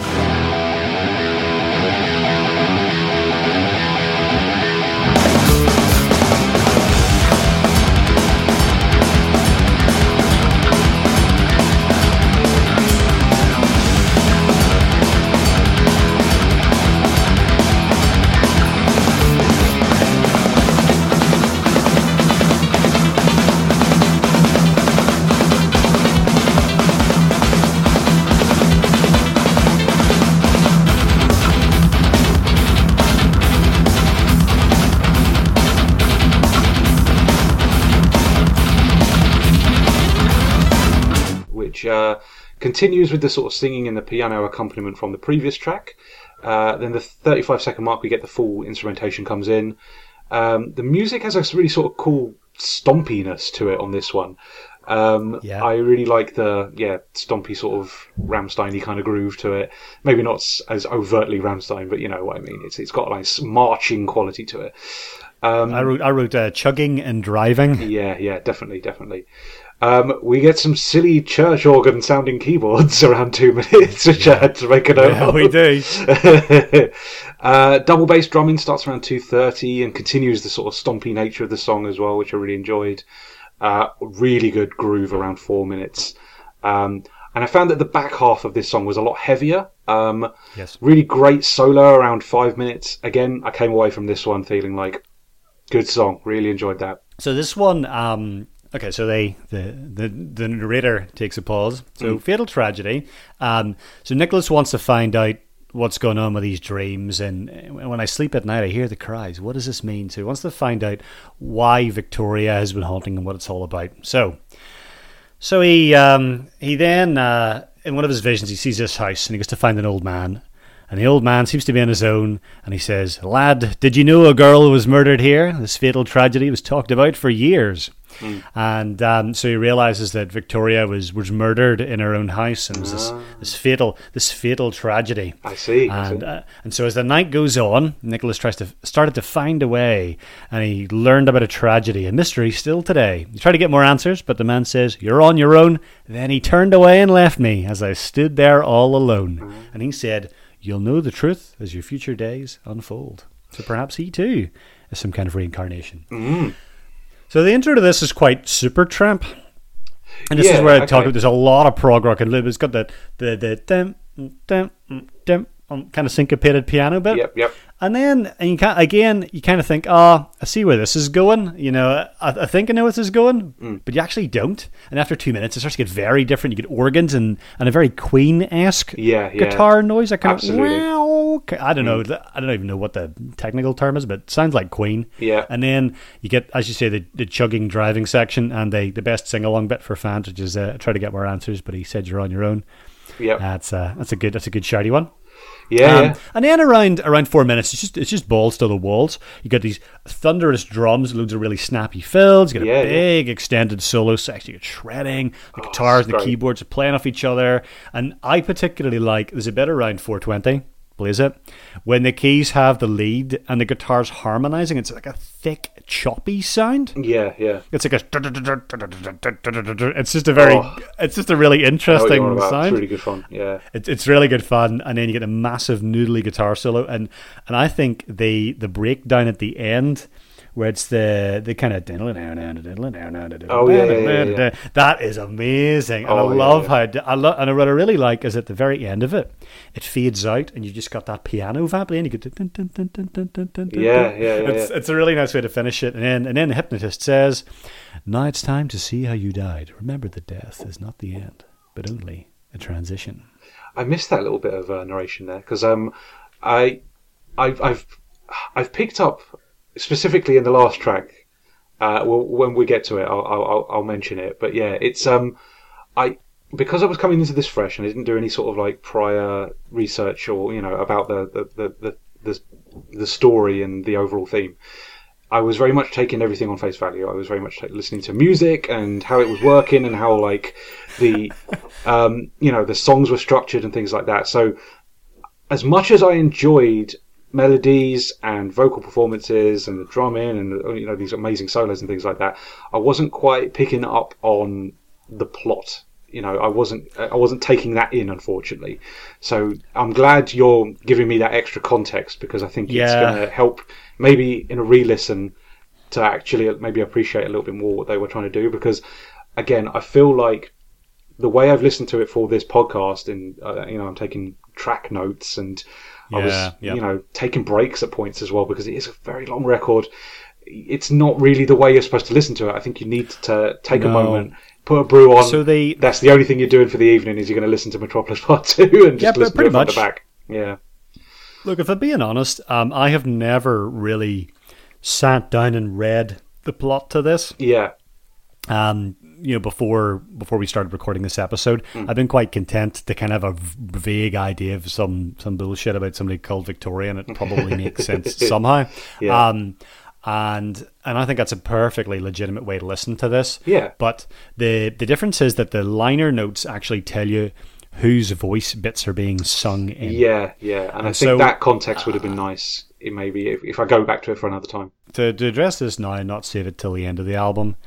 Continues with the sort of singing and the piano accompaniment from the previous track. Uh, then the 35 second mark, we get the full instrumentation comes in. Um, the music has a really sort of cool stompiness to it on this one. Um, Yeah. I really like the yeah stompy sort of Rammsteiny kind of groove to it. Maybe not as overtly Rammstein, but you know what I mean. It's it's got like s- marching quality to it. I wrote I wrote uh, chugging and driving. Yeah, yeah, definitely, definitely. Um, we get some silly church organ sounding keyboards around two minutes, which I had to make a note Yeah, of. we do. uh, double bass drumming starts around 2.30 and continues the sort of stompy nature of the song as well, which I really enjoyed. Uh, really good groove around four minutes. Um, and I found that the back half of this song was a lot heavier. Um, Yes. Really great solo around five minutes. Again, I came away from this one feeling like good song. Really enjoyed that. So this one, um, okay. So they the the, the narrator takes a pause. So fatal tragedy. Um, so Nicholas wants to find out what's going on with these dreams, and when I sleep at night, I hear the cries. What does this mean? So he wants to find out why Victoria has been haunting him, what it's all about. So. So he um, he then uh, in one of his visions he sees this house and he goes to find an old man, and the old man seems to be on his own, and he says, "Lad, did you know a girl was murdered here? This fatal tragedy was talked about for years." And um, so he realizes that Victoria was was murdered in her own house, and was this, this fatal this fatal tragedy. I see. I And see. uh, and so as the night goes on, Nicholas tries to started to find a way, and he learned about a tragedy, a mystery still today. He tried to get more answers, but the man says, "You're on your own." Then he turned away and left me as I stood there all alone. And he said, "You'll know the truth as your future days unfold." So perhaps he too is some kind of reincarnation. So the intro to this is quite Supertramp. And this is where I okay. talk about there's a lot of prog rock and it's got the the the dim, dim, dim, um, kind of syncopated piano bit. Yep, yep. And then and you can again you kind of think, oh, I see where this is going. You know, I, I think I know where this is going, Mm. but you actually don't. And after two minutes, it starts to get very different. You get organs and, and a very Queen esque Yeah, yeah. guitar noise. That kind Absolutely. Mm. of wow. I don't know. I don't even know what the technical term is, but it sounds like Queen. Yeah. And then you get, as you say, the, the chugging driving section and the, the best sing along bit for fans, which is uh, try to get more answers, but he said you're on your own. Yep. That's uh, that's a good that's a good shouty one. Yeah, Um, yeah. And then around around four minutes, it's just it's just balls to the walls. You got these thunderous drums, loads of really snappy fills. You got Yeah, a yeah. big extended solo section. You get shredding. The guitars and the keyboards are playing off each other. And I particularly like there's a bit around 420. Blaze it when the keys have the lead and the guitars harmonizing. It's like a thick, choppy sound. Yeah, yeah. It's like a. It's just a very. Oh. It's just a really I know what you're interesting about. sound It's really good fun. Yeah. it's it's really good fun, and then you get a massive noodly guitar solo, and and I think the the breakdown at the end, where it's the the kind of oh yeah, yeah, yeah, that is amazing, and oh, I love how I love and what I really like is at the very end of it, it fades out and you just got that piano vibe. You get yeah, yeah, it's, it's a really nice way to finish it, and then and then the hypnotist says, "Now it's time to see how you died. Remember, the death is not the end, but only a transition." I missed that little bit of uh, narration there because um, I, I've, I've I've picked up specifically in the last track. Uh, well, when we get to it, I'll, I'll, I'll- mention it. But yeah, it's um, I because I was coming into this fresh and I didn't do any sort of like prior research or you know about the the the the, the, story and the overall theme. I was very much taking everything on face value. I was very much listening to music and how it was working and how like the um, you know the songs were structured and things like that. So as much as I enjoyed melodies and vocal performances and the drumming and you know these amazing solos and things like that, I wasn't quite picking up on the plot. You know, I wasn't I wasn't taking that in, unfortunately. So I'm glad you're giving me that extra context because I think it's going to help maybe in a re-listen to actually maybe appreciate a little bit more what they were trying to do. Because again, I feel like the way I've listened to it for this podcast, and uh, you know, I'm taking track notes, and I was, Yeah, you know, taking breaks at points as well because it is a very long record. It's not really the way you're supposed to listen to it. I think you need to take a moment, put a brew on. So they That's the only thing you're doing for the evening is you're going to listen to Metropolis Part Two and just Yeah, listen to it much. back. Yeah, Look, if I'm being honest, um, I have never really sat down and read the plot to this. yeah, Um, you know, before before we started recording this episode, Hmm. I've been quite content to kind of have a vague idea of some some bullshit about somebody called Victoria, and it probably makes sense somehow. Yeah. Um, and and I think that's a perfectly legitimate way to listen to this. Yeah. But the the difference is that the liner notes actually tell you whose voice bits are being sung in. yeah, yeah. And, I think that context would have been nice. It maybe if, if I go back to it for another time. to, to address this now and not save it till the end of the album,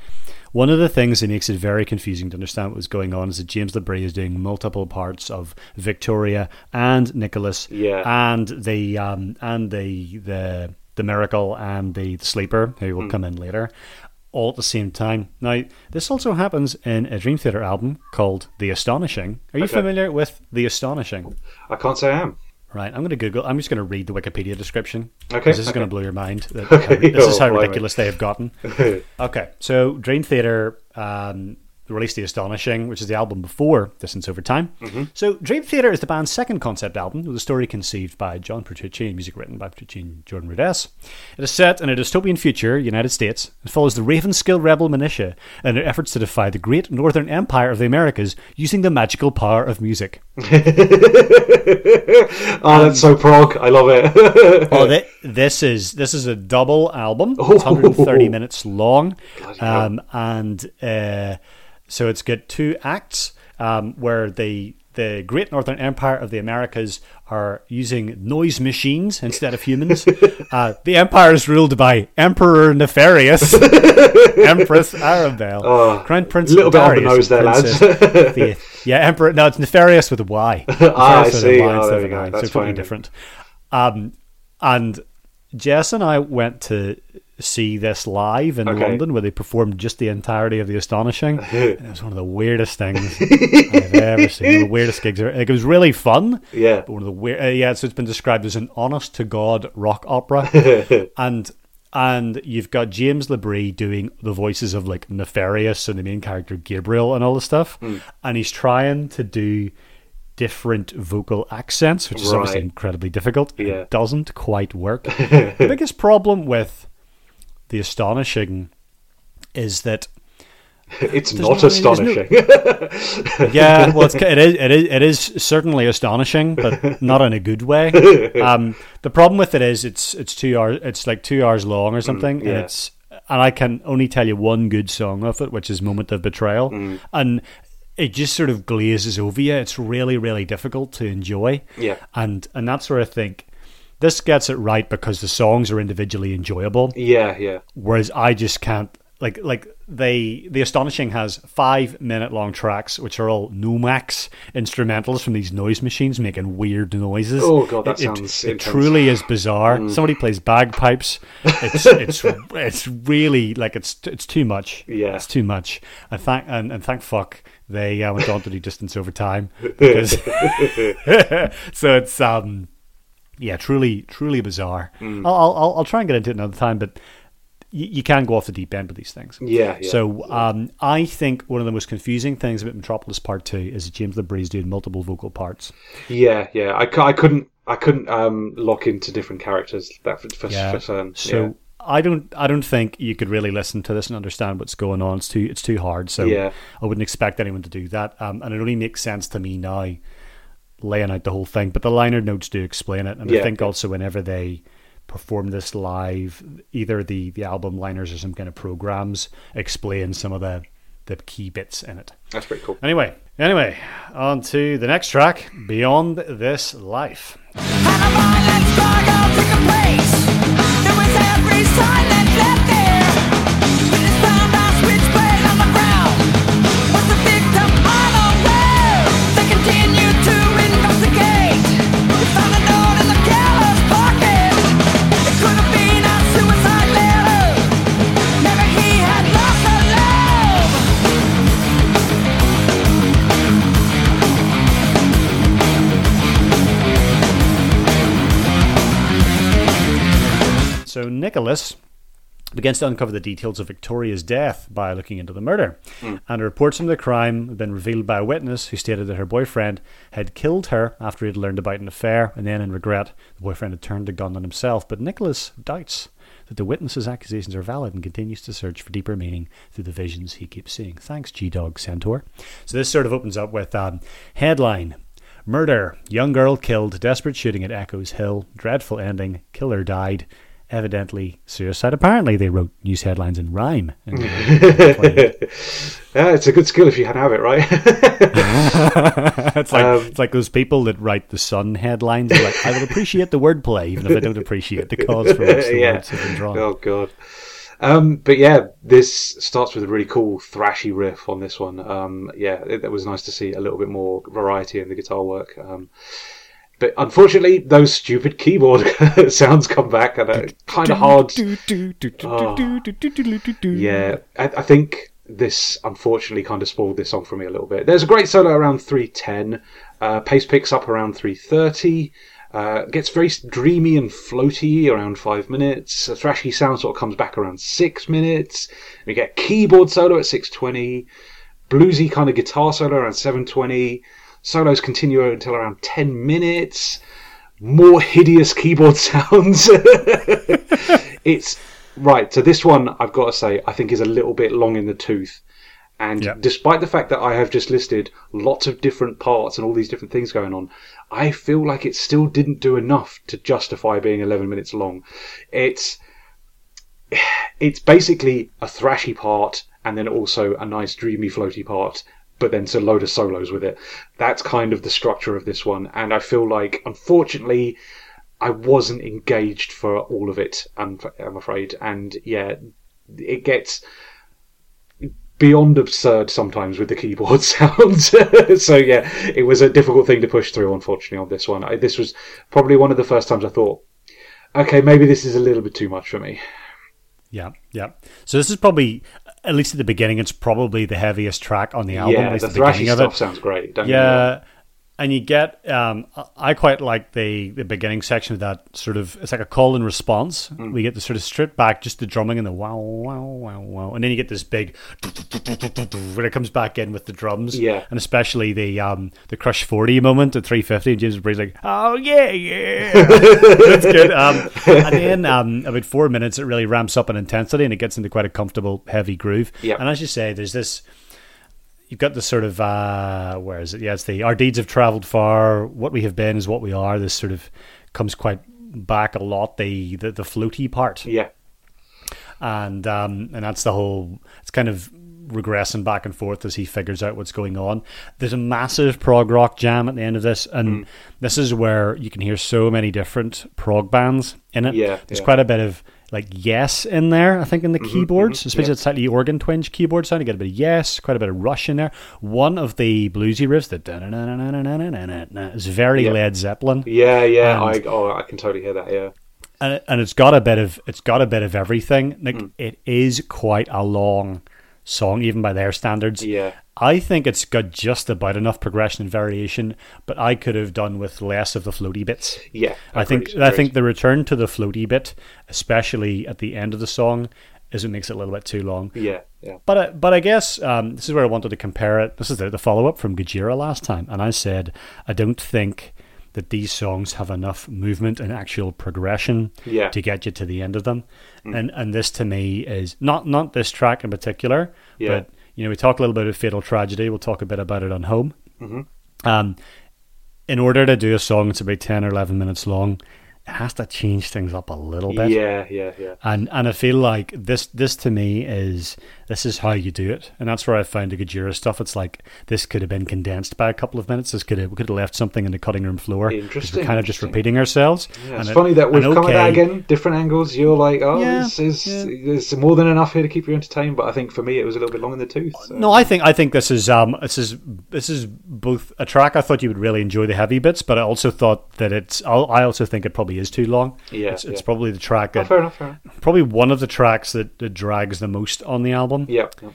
one of the things that makes it very confusing to understand what was going on is that James LaBrie is doing multiple parts of Victoria and Nicholas, Yeah. and the um, and the the the miracle and the, the sleeper who will come in later. All at the same time. Now, this also happens in a Dream Theater album called The Astonishing. Are you Okay. familiar with The Astonishing? I can't say I am. Right, I'm going to Google. I'm just going to read the Wikipedia description. Okay, This is okay. going to blow your mind. That, Okay, This is oh, how ridiculous they have gotten. okay, so Dream Theater um, released The Astonishing, which is the album before Distance Over Time. Mm-hmm. So Dream Theater is the band's second concept album, with a story conceived by John Petrucci and music written by Petrucci and Jordan Rudess. It is set in a dystopian future, United States, and follows the Ravenskill rebel militia in their efforts to defy the great Northern Empire of the Americas using the magical power of music. oh, that's so prog. I love it. Oh, thi- this is this is a double album. It's 130 minutes long, um, and uh, so it's got two acts um, where the the Great Northern Empire of the Americas are using noise machines instead of humans. uh, the empire is ruled by Emperor Nefarious, Empress Arabelle, Oh, Crown Prince little bit on the Darius, nose there, lads. Yeah, Emperor. No, it's Nefarious with a Y. Ah, I see. Y Oh, there we go. So That's totally fine. different. Um, and Jess and I went to see this live in Okay. London, where they performed just the entirety of the Astonishing. and it was one of the weirdest things I've ever seen. One of the weirdest gigs. Ever. Like, it was really fun. Yeah. But one of the weird. Uh, yeah, so it's been described as an honest to god rock opera, and and you've got James LaBrie doing the voices of like Nefarious and the main character Gabriel and all this stuff, Hmm. and he's trying to do different vocal accents, which is obviously incredibly difficult. Yeah. It doesn't quite work. the biggest problem with the astonishing is that It's not no- there's no- astonishing. yeah, well, it's, it is it is it is certainly astonishing, but not in a good way. Um, the problem with it is it's it's two hours. It's like two hours long or something, and yeah. it's and I can only tell you one good song of it, which is "Moment of Betrayal," and it just sort of glazes over you. It's really really difficult to enjoy. Yeah. and and that's where I think this gets it right because the songs are individually enjoyable yeah, yeah. whereas I just can't like like they the astonishing has five minute long tracks which are all NOMACS instrumentals from these noise machines making weird noises. Oh, God, that It- it- sounds it. Mm. truly is bizarre. Somebody plays bagpipes. It's it's it's really like it's it's too much. Yeah. it's too much. And thank and, and thank fuck they uh, went on to do distance over time because so it's um yeah truly truly bizarre. Mm. I'll, I'll I'll- try and get into it another time, but you, you can go off the deep end with these things. Yeah, yeah. So um, I think one of the most confusing things about Metropolis Part Two is that James LaBrie's doing multiple vocal parts. Yeah, yeah. I, I couldn't I couldn't um, lock into different characters that for, for, Yeah. for certain. So I don't I don't think you could really listen to this and understand what's going on. It's too it's too hard. So Yeah. I wouldn't expect anyone to do that. Um, and it only makes sense to me now laying out the whole thing. But the liner notes do explain it, and I think also whenever they perform this live, either the the album liners or some kind of programs explain some of the the key bits in it. that's pretty cool. Anyway, anyway, on to the next track, Beyond This Life. So Nicholas begins to uncover the details of Victoria's death by looking into the murder. And reports from the crime have been revealed by a witness who stated that her boyfriend had killed her after he had learned about an affair, and then in regret, the boyfriend had turned the gun on himself. But Nicholas doubts that the witness's accusations are valid and continues to search for deeper meaning through the visions he keeps seeing. Thanks, G Dog Centaur. So this sort of opens up with um, headline. Murder. Young girl killed. Desperate shooting at Echoes Hill. Dreadful ending. Killer died. Evidently suicide. Apparently they wrote news headlines in rhyme. Yeah, it's a good skill if you can have it, right? it's like Um, it's like those people that write the Sun headlines. Like, I will appreciate the wordplay, even if I don't appreciate the cause for which the yeah. words have been drawn. Oh god. Um, but yeah, this starts with a really cool thrashy riff on this one. Um, yeah, it, it was nice to see a little bit more variety in the guitar work. Um, but unfortunately, those stupid keyboard sounds come back and it's kind of hard. Yeah, I, I think this unfortunately kind of spoiled this song for me a little bit. There's a great solo around 310. Uh, pace picks up around 330. Uh, gets very dreamy and floaty around five minutes. A thrashy sound sort of comes back around six minutes. We get keyboard solo at 620. Bluesy kind of guitar solo around 720. Solos continue until around 10 minutes. More hideous keyboard sounds. it's right. So this one, I've got to say, I think is a little bit long in the tooth, And Yeah. despite the fact that I have just listed lots of different parts and all these different things going on, I feel like it still didn't do enough to justify being 11 minutes long. It's it's basically a thrashy part and then also a nice dreamy floaty part but then to load of solos with it. That's kind of the structure of this one and i feel like unfortunately i wasn't engaged for all of it i'm, I'm afraid. And yeah it gets beyond absurd sometimes with the keyboard sounds. So yeah it was a difficult thing to push through unfortunately on this one. I, this was probably one of the first times i thought okay maybe this is a little bit too much for me. Yeah, yeah. So this is probably, at least at the beginning, it's probably the heaviest track on the album. yeah the at the beginning thrashy of stuff it. sounds great. Yeah, and you get. Um, I quite like the the beginning section of that sort of. It's like a call and response. Mm. We get the sort of strip back, just the drumming and the wow wow wow wow, and then you get this big when it comes back in with the drums. Yeah. and especially the um the Crush Forty moment at three fifty. James Bree's like, oh yeah yeah, that's good. Um, and then um about four minutes, it really ramps up in intensity and it gets into quite a comfortable heavy groove. Yeah. and as you say, there's this you've got this sort of uh where is it? Yeah it's the our deeds have traveled far. What we have been is what we are. This sort of comes quite back a lot the the, the floaty part. Yeah. And um and that's the whole it's kind of regressing back and forth as he figures out what's going on. There's a massive prog rock jam at the end of this Mm. and this is where you can hear so many different prog bands in it. Yeah, there's yeah. quite a bit of like yes in there, I think, in the mm-hmm, keyboards, mm-hmm, especially yeah. the slightly organ twinge keyboard sound. You get a bit of yes, quite a bit of rush in there. One of the bluesy riffs, that is very yeah. Led Zeppelin. Yeah, yeah, and, I, oh, I can totally hear that. Yeah, and, and it's got a bit of it's got a bit of everything. Like mm. it is quite a long song, even by their standards. Yeah. I think it's got just about enough progression and variation, but I could have done with less of the floaty bits. yeah I think agreed, I think the return to the floaty bit, especially at the end of the song, is what makes it a little bit too long. yeah yeah But I, but I guess um, this is where I wanted to compare it. This is the, the follow up from Gojira last time, and I said I don't think that these songs have enough movement and actual progression Yeah. to get you to the end of them. And and this to me is not not this track in particular, Yeah. but you know we talk a little bit of Fatal Tragedy. We'll talk a bit about it on Home. Um, in order to do a song that's about ten or eleven minutes long, it has to change things up a little bit yeah yeah yeah and and I feel like this this to me is this is how you do it, and that's where I found the Gojira stuff. It's like this could have been condensed by a couple of minutes. This could have we could have left something in the cutting room floor. Interesting, We're kind of just repeating ourselves. Yeah, it's it- funny that we've come at that again, different angles. You're like, oh, Yeah, this is, yeah. there's more than enough here to keep you entertained. But I think for me, it was a little bit long in the tooth. so- No, I think I think this is um this is this is both a track I thought you would really enjoy the heavy bits, but I also thought that it's I'll- also think it probably is too long. Yeah, it's, it's probably the track Oh, fair enough. Fair enough. probably one of the tracks that, that drags the most on the album. Yeah, yeah.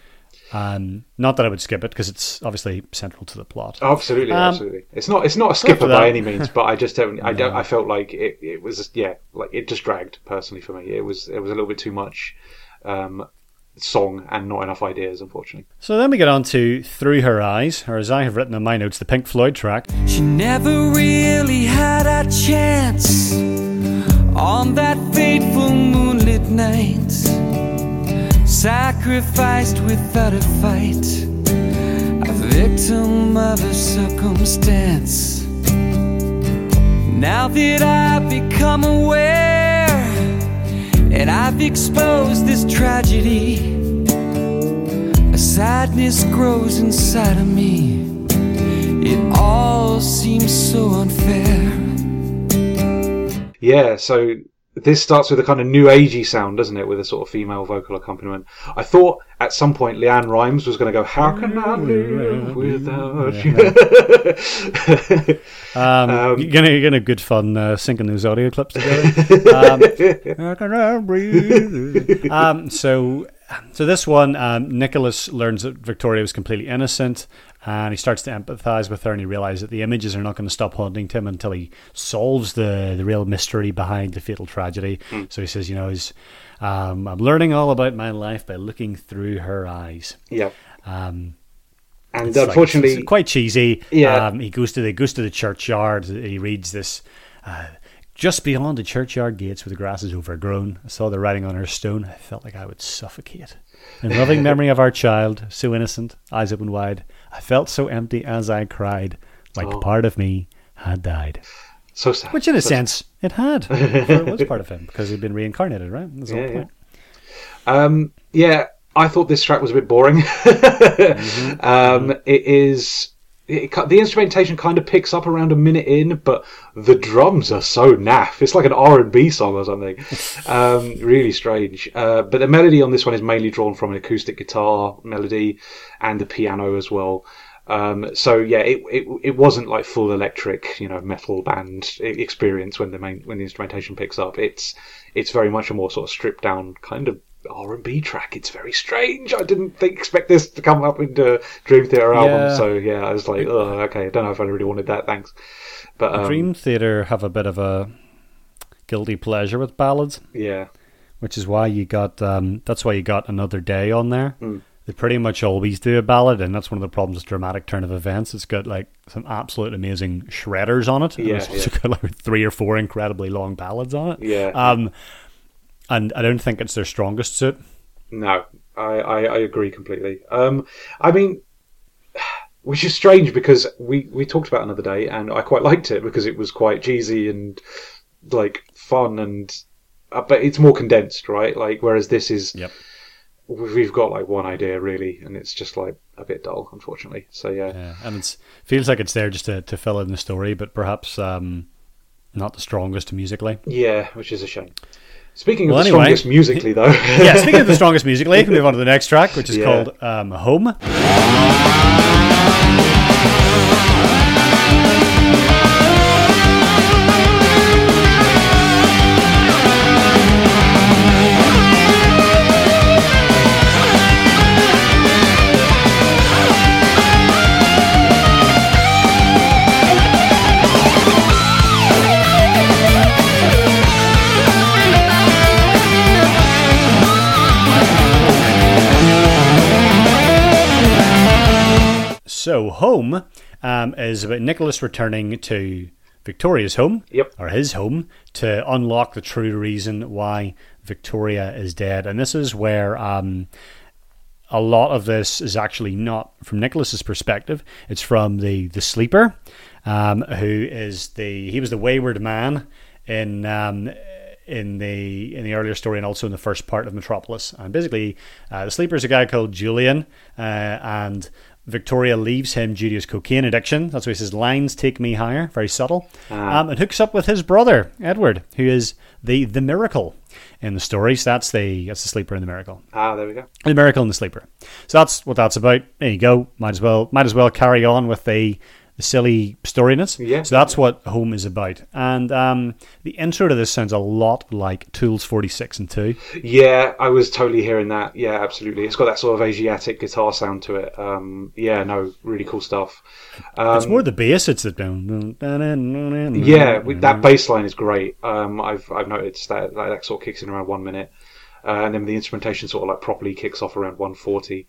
Um, not that I would skip it because it's obviously central to the plot. absolutely, Um, absolutely. It's not, it's not a skipper by any means, but I just don't, I don't, I felt like it, it was, yeah, like it just dragged personally for me. It was, it was a little bit too much um, song and not enough ideas, unfortunately. So then we get on to Through Her Eyes, or as I have written in my notes, the Pink Floyd track. She never really had a chance on that fateful moonlit night. Sacrificed without a fight, a victim of a circumstance. Now that I've become aware and I've exposed this tragedy, a sadness grows inside of me. It all seems so unfair. Yeah, so this starts with a kind of new agey sound, doesn't it, with a sort of female vocal accompaniment. I thought at some point LeAnn Rimes was going to go, "How can I live without you?" Um, Um, you're gonna you're gonna good fun uh, syncing those audio clips together. um, how can I breathe? um, so so this one, um, Nicholas learns that Victoria was completely innocent, and he starts to empathize with her, and he realizes that the images are not going to stop haunting him until he solves the the real mystery behind the fatal tragedy. So he says, you know, he's, um, I'm learning all about my life by looking through her eyes. yeah, Um, and it's like- unfortunately, it's quite cheesy. Yeah. um, he goes to the goes to the churchyard. He reads this uh, Just beyond the churchyard gates where the grass is overgrown, I saw the writing on her stone. I felt like I would suffocate. In loving memory of our child, so innocent, eyes open wide, I felt so empty as I cried, like Oh. part of me had died. So sad. Which, in a So- sense, it had. it was part of him because he'd been reincarnated, right? That's Yeah, point. Um, yeah, I thought this track was a bit boring. Mm-hmm. um, it is. It, the instrumentation kind of picks up around a minute in, but the drums are so naff. It's like an R and B song or something. um, really strange. Uh, but the melody on this one is mainly drawn from an acoustic guitar melody and the piano as well. Um, so yeah, it, it it wasn't like full electric, you know, metal band experience when the main when the instrumentation picks up. It's it's very much a more sort of stripped down kind of R and B track. It's very strange. I didn't think, expect this to come up into Dream Theater album. Yeah. So yeah, I was like, oh, okay, I don't know if I really wanted that. Thanks, but um, Dream Theater have a bit of a guilty pleasure with ballads, yeah, which is why you got. Um, that's why you got another day on there. Hmm. They pretty much always do a ballad, and that's one of the problems with dramatic turn of events. It's got like some absolute amazing shredders on it. Yeah, it's also got like three or four incredibly long ballads on it. yeah. Um, and I don't think it's their strongest suit. No, I, I, I agree completely. Um, I mean, which is strange because we, we talked about another day, and I quite liked it because it was quite cheesy and like fun, and uh, but it's more condensed, right? Like whereas this is Yep. we've got like one idea really, and it's just like a bit dull, unfortunately. So yeah, Yeah, and it feels like it's there just to, to fill in the story, but perhaps um, not the strongest musically. yeah, which is a shame. Speaking of Well, the anyway. strongest musically, though, yeah, speaking of the strongest musically, we can move on to the next track, which is Yeah. called um, Home. So, Home um, is about Nicholas returning to Victoria's home, Yep. or his home, to unlock the true reason why Victoria is dead. And this is where um, a lot of this is actually not from Nicholas's perspective. It's from the the sleeper, um, who is the he was the wayward man in um, in the in the earlier story and also in the first part of Metropolis. And basically, uh, the sleeper is a guy called Julian, uh, and Victoria leaves him due to his cocaine addiction. That's why he says, "Lines take me higher." Very subtle, um, and hooks up with his brother Edward, who is the the miracle in the story. So that's the that's the sleeper in the miracle. ah, there we go. The Miracle and the Sleeper. So that's what that's about. There you go. Might as well might as well carry on with the silly storiness. Yeah. So that's what Home is about. And um, the intro to this sounds a lot like Tools forty six and two. Yeah, I was totally hearing that. Yeah, absolutely. It's got that sort of Asiatic guitar sound to it. Um, yeah, no, really cool stuff. Um, It's more the bass. It's the yeah, dun, with dun. that bass line is great. Um, I've I've noticed that that, that sort of kicks in around one minute, uh, and then the instrumentation sort of like properly kicks off around one forty.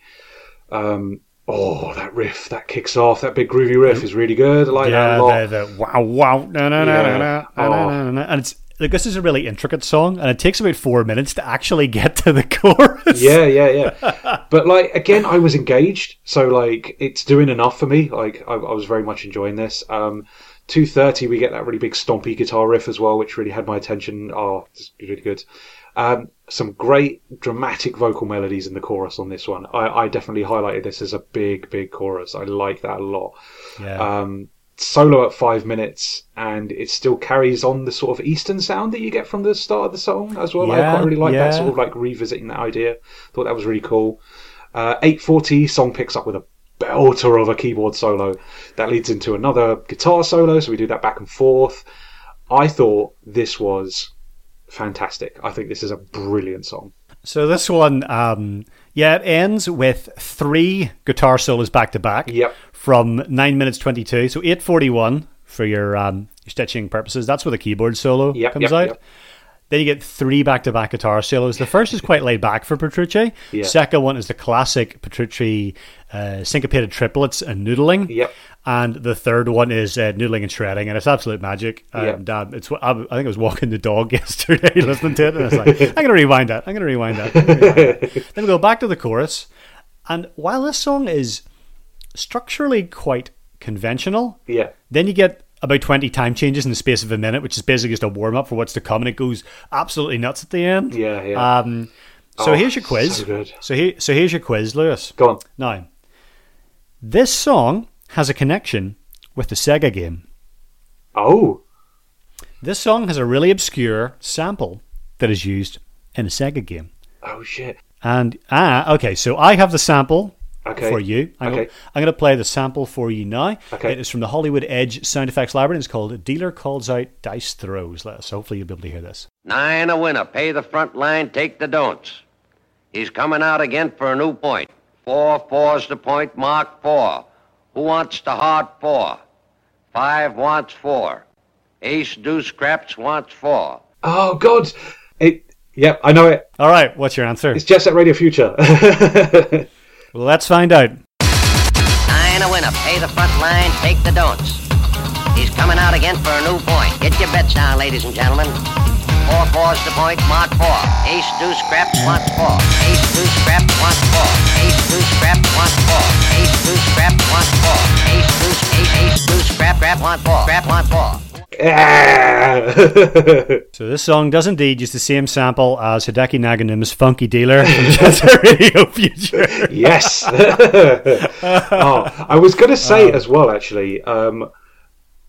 Um, oh, that riff that kicks off. That big groovy riff is really good. I like that a lot. Yeah, the, the wow wow na, na, na, na, na, Oh. na, na, na. and it's like this is a really intricate song, and it takes about four minutes to actually get to the chorus. yeah, yeah, yeah. but like again, I was engaged, so like it's doing enough for me. Like I, I was very much enjoying this. Um, two thirty, we get that really big stompy guitar riff as well, which really had my attention. Oh, it's really good. Um, some great dramatic vocal melodies in the chorus on this one. I, I definitely highlighted this as a big, big chorus. I like that a lot. Yeah. Um, solo at five minutes, and it still carries on the sort of Eastern sound that you get from the start of the song as well. I quite really like that sort of like revisiting that idea. Thought that was really cool. Uh, 840 song picks up with a belter of a keyboard solo that leads into another guitar solo. So we do that back and forth. I thought this was fantastic. I think this is a brilliant song. So this one, um, yeah, it ends with three guitar solos back to back. Yep. From nine minutes twenty-two, so eight forty-one for your um, your stitching purposes. That's where the keyboard solo Yep, comes yep, out. yep. Then you get three back-to-back guitar solos. The first is quite laid back for Petrucci. Yeah. Second one is the classic Petrucci uh, syncopated triplets and noodling. Yep. And the third one is uh, noodling and shredding, and it's absolute magic. Um, it's I, I think I was walking the dog yesterday listening to it, and I was like, I'm gonna rewind that. I'm gonna rewind that. I'm gonna rewind that. then we go back to the chorus, and while this song is structurally quite conventional, Yeah. then you get about 20 time changes in the space of a minute, which is basically just a warm up for what's to come, and it goes absolutely nuts at the end. Yeah, yeah. Um, so Oh, here's your quiz. so. So here, so here's your quiz, Lewis. Go on. Now, this song has a connection with the Sega game. Oh. This song has a really obscure sample that is used in a Sega game. Oh shit. And ah, okay, so I have the sample Okay. for you. I'm, Okay. gonna, I'm going to play the sample for you now. Okay. It is from the Hollywood Edge sound effects library. It's called "Dealer Calls Out Dice Throws." So hopefully you'll be able to hear this. Nine a winner. Pay the front line, take the don'ts. He's coming out again for a new point. Four, four's the point, mark four. Who wants the hard four? Five wants four. Ace, deuce, craps wants four. Oh god. It. Yep, I know it. All right, what's your answer? It's Jet Set Radio Future. Well, let's find out. Nine a winner. Pay the front line, take the don'ts. He's coming out again for a new point. Get your bets down, ladies and gentlemen. Four, four's the point, mark four. Ace, deuce, craps wants four. Ace, deuce, craps wants four. Ace, deuce, craps wants four. Ace, deuce, craps wants four. Ace, deuce, ace, ace, deuce, crap, crap, want four. Crap, want four. So this song does indeed use the same sample as Hideki Naganuma's "Funky Dealer" from Jet Radio Future. yes. oh, I was going to say as well, actually. Um,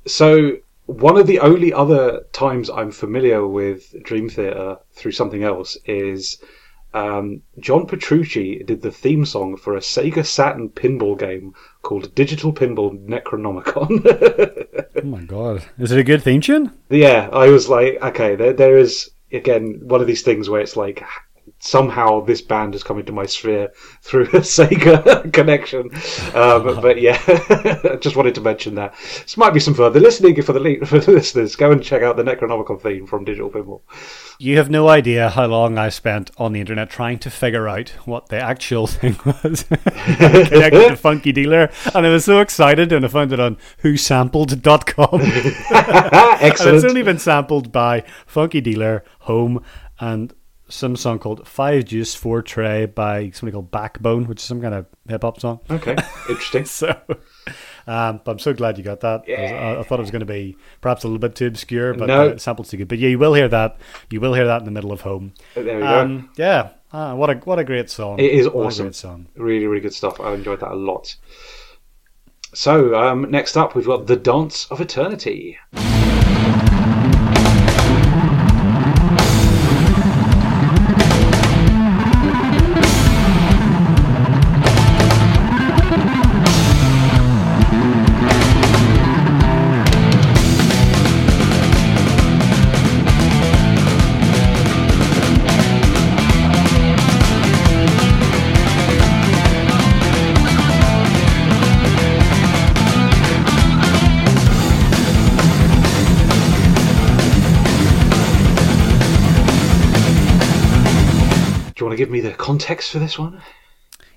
so one of the only other times I'm familiar with Dream Theater through something else is um, John Petrucci did the theme song for a Sega Saturn pinball game called Digital Pinball Necronomicon. Oh my god, is it a good theme tune? yeah, I was like, okay, there, there is again one of these things where it's like somehow this band has come into my sphere through a Sega connection. Um, but yeah, I just wanted to mention that. This might be some further listening for the, for the listeners. Go and check out the Necronomicon theme from Digital Pinball. You have no idea how long I spent on the internet trying to figure out what the actual thing was connected to Funky Dealer, and I was so excited when I found it on WhoSampled.com. and Excellent. It's only been sampled by Funky Dealer, Home, and some song called Five Juice Four Tray by somebody called Backbone, which is some kind of hip hop song. Okay, interesting. So, um, but I'm so glad you got that. I, was- I, I thought it was going to be perhaps a little bit too obscure, but No. uh, the sample's too good. But yeah, you will hear that. You will hear that in the middle of Home. There we go. Um, yeah, ah, what a what a great song. It is What a awesome. great song. Really, really good stuff. I enjoyed that a lot. So, um, next up, we've got The Dance of Eternity. Context for this one?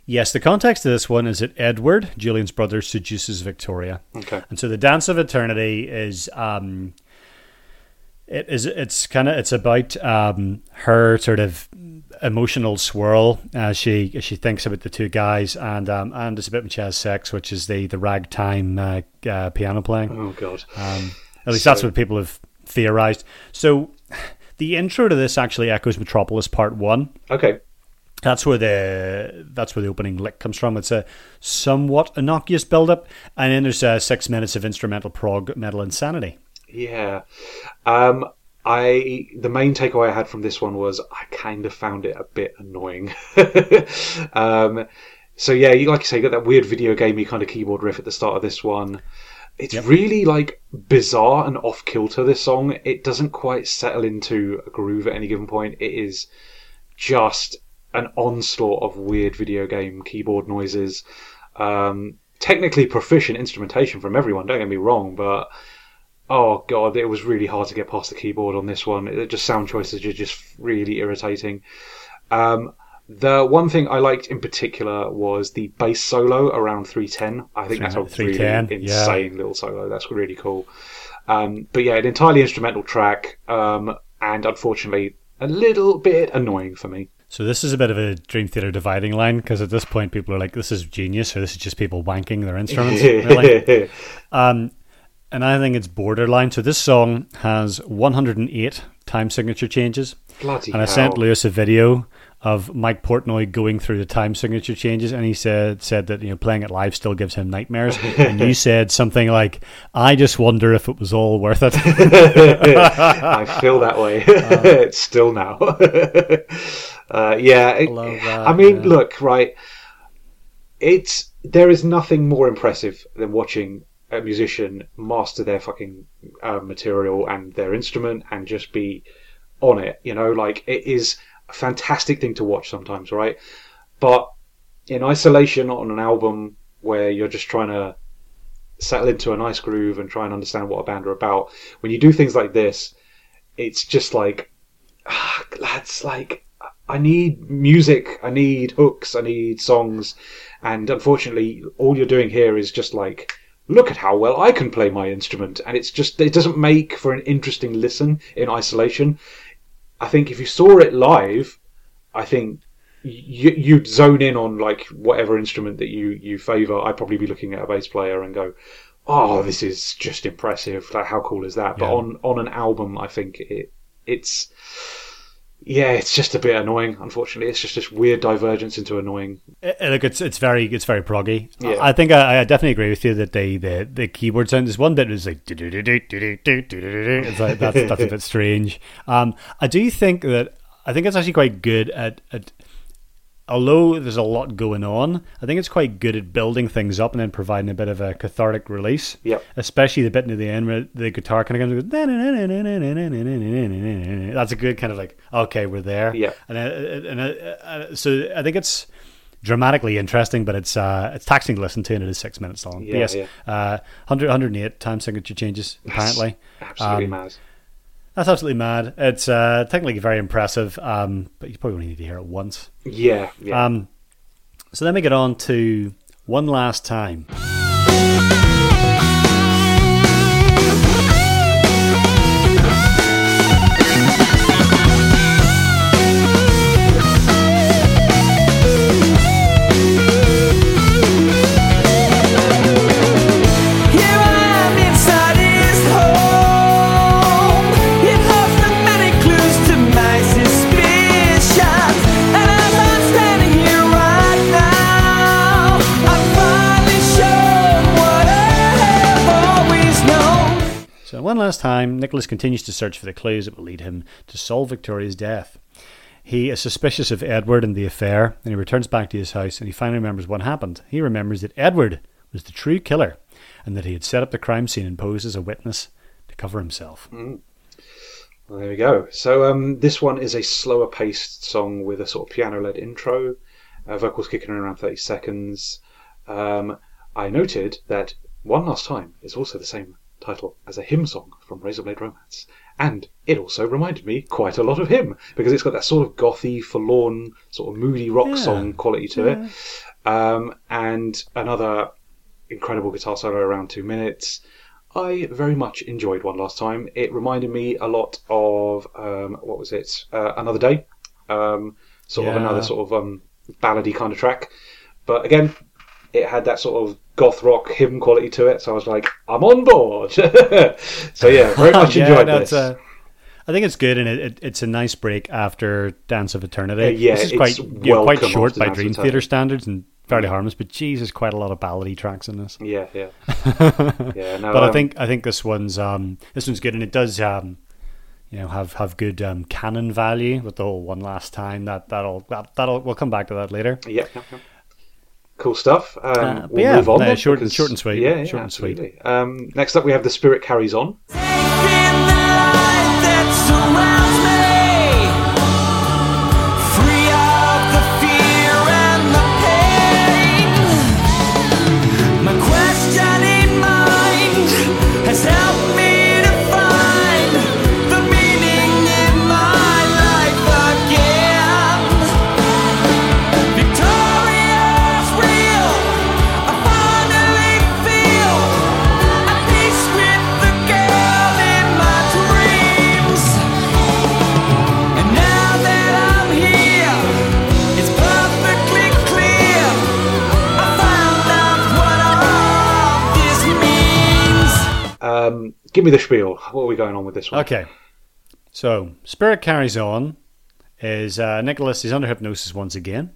Yes, the context of this one is that Edward, Julian's brother, seduces Victoria. Okay. And so the Dance of Eternity is um it is it's kind of it's about um her sort of emotional swirl as she as she thinks about the two guys and um and it's a bit when she has sex, which is the the ragtime uh, uh, piano playing. Oh, God. Um, at least So- that's what people have theorized. So the intro to this actually echoes Metropolis Part One. Okay. That's where the that's where the opening lick comes from. It's a somewhat innocuous build up, and then there's uh, six minutes of instrumental prog metal insanity. Yeah. Um, I the main takeaway I had from this one was I kind of found it a bit annoying. um, so yeah, you like you say, you got that weird video gamey kind of keyboard riff at the start of this one. It's really like bizarre and off kilter. This song, it doesn't quite settle into a groove at any given point. It is just an onslaught of weird video game keyboard noises. Um, technically proficient instrumentation from everyone. Don't get me wrong, but oh god, it was really hard to get past the keyboard on this one. It, just sound choices are just really irritating. Um, The one thing I liked in particular was the bass solo around 310. I think that's a 310, really yeah. insane little solo. That's really cool. Um, but yeah, an entirely instrumental track, um, and unfortunately, a little bit annoying for me. So this is a bit of a Dream Theater dividing line because at this point people are like, "This is genius," or "This is just people wanking their instruments." really? Um, and I think it's borderline. So this song has 108 time signature changes, Bloody and I hell. sent Lewis a video of Mike Portnoy going through the time signature changes, and he said said that you know playing it live still gives him nightmares. and you said something like, "I just wonder if it was all worth it." I feel that way. it's still now. Uh, yeah, it- that, I mean, yeah. look, right. It's there is nothing more impressive than watching a musician master their fucking uh, material and their instrument and just be on it. You know, like it is a fantastic thing to watch sometimes, right? But in isolation on an album where you're just trying to settle into a nice groove and try and understand what a band are about. When you do things like this, it's just like, ah, lads, like, I need music, I need hooks, I need songs, and unfortunately, all you're doing here is just like, look at how well I can play my instrument, and it's just, it doesn't make for an interesting listen in isolation. I think if you saw it live, I think you, you'd zone in on like whatever instrument that you you favour. I'd probably be looking at a bass player and go, "Oh, this is just impressive! Like, how cool is that?" But Yeah. on on an album, I think it it's yeah, it's just a bit annoying. Unfortunately, it's just this weird divergence into annoying. Look, it's it's very it's very proggy. Yeah. I think I, I definitely agree with you that the the, the keyboard sound is one that is like It's like that's that's a bit strange. Um, I do think that I think it's actually quite good at at Although there's a lot going on, I think it's quite good at building things up and then providing a bit of a cathartic release. Yep. Especially the bit near the end where the guitar kind of comes. goes, That's a good kind of like okay, we're there. Yeah. And, uh, and uh, uh, so I think it's dramatically interesting, but it's uh, it's taxing to listen to, and it is six minutes long. Yeah, yes, yeah. Uh, 100, 108 time signature changes apparently. Absolutely Um, mad. That's absolutely mad. It's uh, technically very impressive, um, but you probably only need to hear it once. Yeah, yeah. Um, so then we get on to one last time. One last time, Nicholas continues to search for the clues that will lead him to solve Victoria's death. He is suspicious of Edward and the affair, and he returns back to his house and he finally remembers what happened. He remembers that Edward was the true killer and that he had set up the crime scene and posed as a witness to cover himself. Well, there we go. So um, this one is a slower paced song with a sort of piano led intro, uh, vocals kicking in around 30 seconds. Um, I noted that One Last Time is also the same title as a HIM song from Razorblade Romance. And it also reminded me quite a lot of him because it's got that sort of gothy, forlorn, sort of moody rock Yeah. song quality to it. Um, and another incredible guitar solo around two minutes. I very much enjoyed One Last Time. It reminded me a lot of um, what was it? Uh, Another Day. Um, sort of another sort of um, ballady kind of track. But again, it had that sort of goth rock HIM quality to it. So I was like, I'm on board. so yeah, very much Yeah, enjoyed this. uh, I think it's good, and it, it, it's a nice break after Dance of Eternity. Uh, yeah, this is it's quite you know, quite short by Dance Dream. Theater standards and fairly harmless. But Jesus, quite a lot of ballady tracks in this. yeah, yeah, yeah. No, but I um, think I think this one's um, this one's good, and it does um, you know have have good um, canon value with the whole one last time. That that'll that, that'll we'll come back to that later. Yeah, yeah, yeah. Cool stuff. Um, Uh, we'll yeah, move on. no, then, short and- because- short and sweet. Yeah, yeah, Short and sweet. absolutely. Um, next up, we have The Spirit Carries On. Give me the spiel. What are we going on with this one? Okay. So, Spirit Carries On is uh, Nicholas is under hypnosis once again,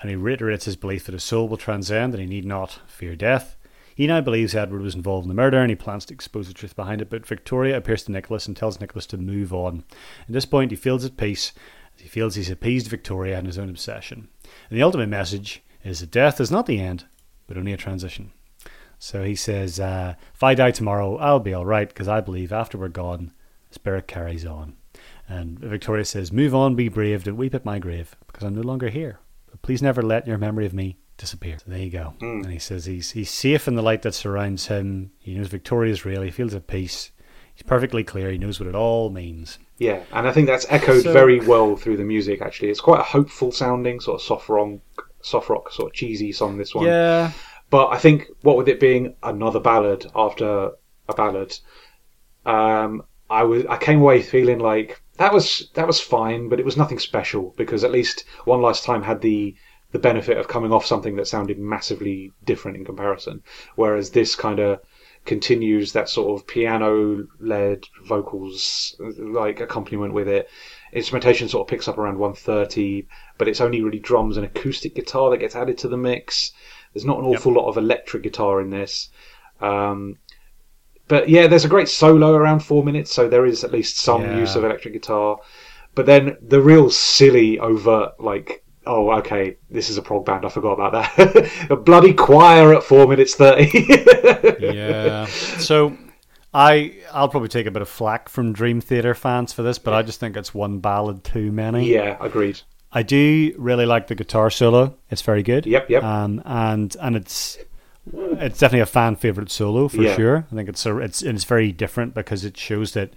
and he reiterates his belief that his soul will transcend and he need not fear death. He now believes Edward was involved in the murder and he plans to expose the truth behind it, but Victoria appears to Nicholas and tells Nicholas to move on. At this point, he feels at peace as he feels he's appeased Victoria and his own obsession. And the ultimate message is that death is not the end, but only a transition. So he says, uh, If I die tomorrow, I'll be all right because I believe after we're gone, spirit carries on. And Victoria says, Move on, be brave, don't weep at my grave because I'm no longer here. But please never let your memory of me disappear. So there you go. And he says he's, he's safe in the light that surrounds him. He knows Victoria's real. He feels at peace. He's perfectly clear. He knows what it all means. Yeah, and I think that's echoed So- very well through the music. Actually, it's quite a hopeful sounding sort of soft rock, soft rock, sort of cheesy song. This one, Yeah. But I think what with it being another ballad after a ballad, um, I was I came away feeling like that was that was fine, but it was nothing special because at least One Last Time had the the benefit of coming off something that sounded massively different in comparison, whereas this kind of continues that sort of piano led vocals like accompaniment with it. Instrumentation sort of picks up around 130, but it's only really drums and acoustic guitar that gets added to the mix. There's not an awful lot of electric guitar in this. Um, but yeah, there's a great solo around four minutes, so there is at least some Yeah. use of electric guitar. But then the real silly, overt, like, oh, okay, this is a prog band, I forgot about that. a bloody choir at four minutes 30. yeah. So I I'll probably take a bit of flack from Dream Theater fans for this, but I just think it's one ballad too many. yeah, agreed. I do really like the guitar solo. It's very good. Yep, yep. Um, and and it's it's definitely a fan favorite solo for Yeah. sure. I think it's a, it's and it's very different because it shows that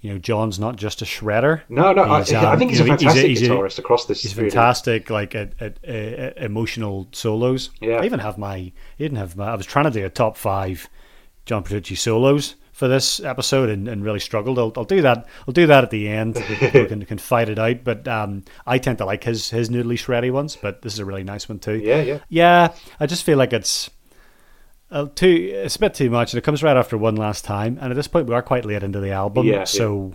you know John's not just a shredder. No, no, I, He's, I um, think he's a fantastic he's a- guitarist across this. He's really. fantastic, like at, at, uh, emotional solos. Yeah. I even have my, I even have my. I was trying to do a top five John Petrucci solos for this episode and, and really struggled. I'll, I'll do that. I'll do that at the end. we can, can fight it out. But um, I tend to like his his noodly shreddy ones. But this is a really nice one too. Yeah, yeah. Yeah, I just feel like it's uh, too. It's a bit too much, and it comes right after one last time. And at this point, we are quite late into the album, Yeah, so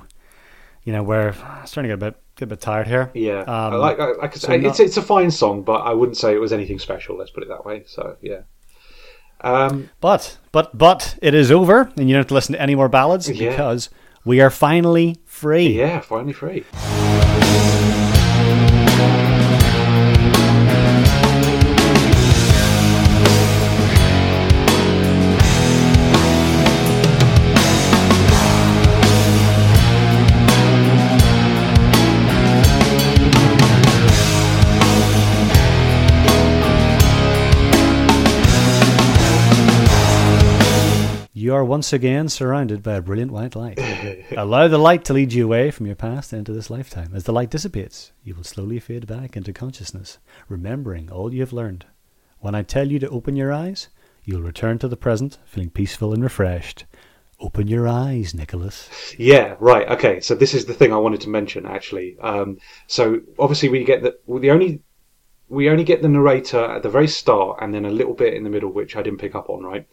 you know we're starting to get a bit get a bit tired here. Yeah, Um, I like, I, I could so say not- it's it's a fine song, but I wouldn't say it was anything special. Let's put it that way. So yeah, um, But but but it is over, and you don't have to listen to any more ballads Yeah. because we are finally free. yeah, finally free. Are once again surrounded by a brilliant white light. Allow the light to lead you away from your past into this lifetime. As the light dissipates, you will slowly fade back into consciousness, remembering all you have learned. When I tell you to open your eyes, you'll return to the present, feeling peaceful and refreshed. Open your eyes, Nicholas. Yeah, right. Okay, so this is the thing I wanted to mention actually. Um, so obviously we get the the only we only get the narrator at the very start and then a little bit in the middle, which I didn't pick up on. Right.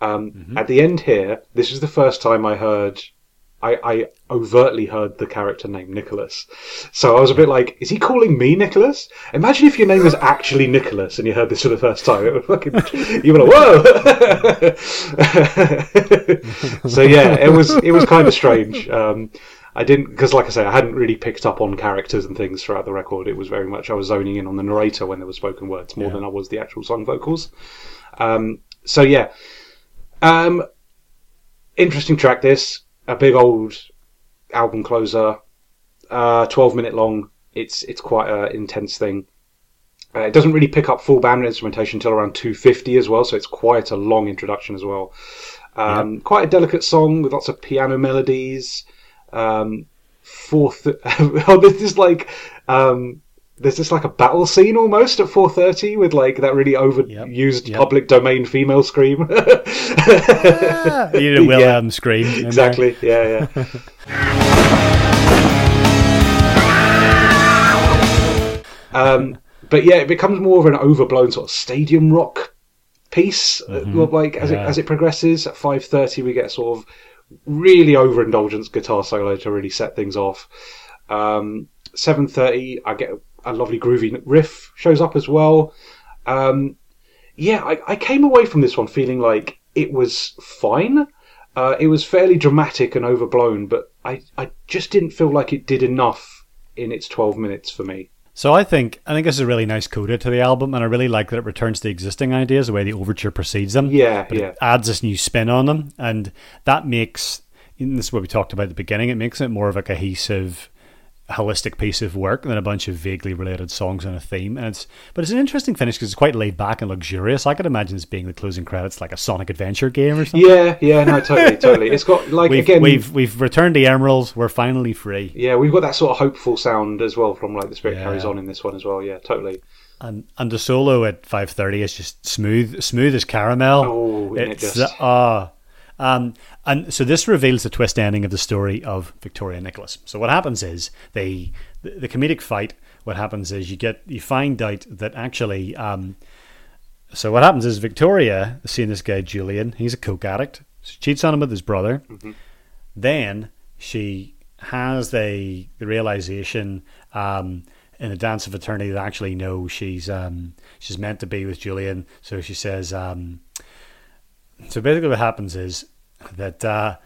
Um, At the end here, this is the first time I heard. I, I overtly heard the character name Nicholas. So I was a bit like, is he calling me Nicholas? Imagine if your name was actually Nicholas and you heard this for the first time. It would fucking, you were like, whoa! so yeah, it was, it was kind of strange. Um, I didn't, because like I say, I hadn't really picked up on characters and things throughout the record. It was very much, I was zoning in on the narrator when there were spoken words more Yeah. than I was the actual song vocals. Um, so yeah. Um, interesting track this. A big old album closer. Uh, 12 minute long. It's, it's quite an intense thing. Uh, it doesn't really pick up full band instrumentation until around 250 as well, so it's quite a long introduction as well. Um, Quite a delicate song with lots of piano melodies. Um, fourth, oh, this like, um, there's this like a battle scene almost at 4:30 with like that really overused Yep. public domain female scream. You did a Wilhelm scream. in there. exactly. Yeah, yeah. um, but yeah, it becomes more of an overblown sort of stadium rock piece. uh, like as it as it progresses. At five thirty, we get sort of really overindulgent guitar solo to really set things off. Um, 7:30, I get a lovely groovy riff shows up as well. Um, yeah, I, I came away from this one feeling like it was fine. Uh, it was fairly dramatic and overblown, but I, I just didn't feel like it did enough in its 12 minutes for me. So I think I think this is a really nice coda to the album, and I really like that it returns to the existing ideas, the way the overture precedes them. Yeah, but yeah. It adds this new spin on them, and that makes this is what we talked about at the beginning. It makes it more of a cohesive, holistic piece of work than a bunch of vaguely related songs on a theme. And it's but it's an interesting finish because it's quite laid back and luxurious. I could imagine this being the closing credits, like a Sonic Adventure game or something. Yeah, yeah, no, totally, totally. It's got like We've, again, we've we've returned the emeralds. We're finally free. yeah, we've got that sort of hopeful sound as well from like the spirit Yeah. carries on in this one as well. Yeah, totally. And and the solo at five thirty is just smooth, smooth as caramel. Oh, isn't it it's just? ah. Um, and so this reveals the twist ending of the story of Victoria and Nicholas. So what happens is they the, the comedic fight. What happens is you get you find out that actually. Um, so what happens is Victoria, seeing this guy Julian, he's a coke addict. She cheats on him with his brother. Then she has the the realization um, in a dance of eternity that actually no, she's um, she's meant to be with Julian. So she says. Um, so basically, what happens is that uh,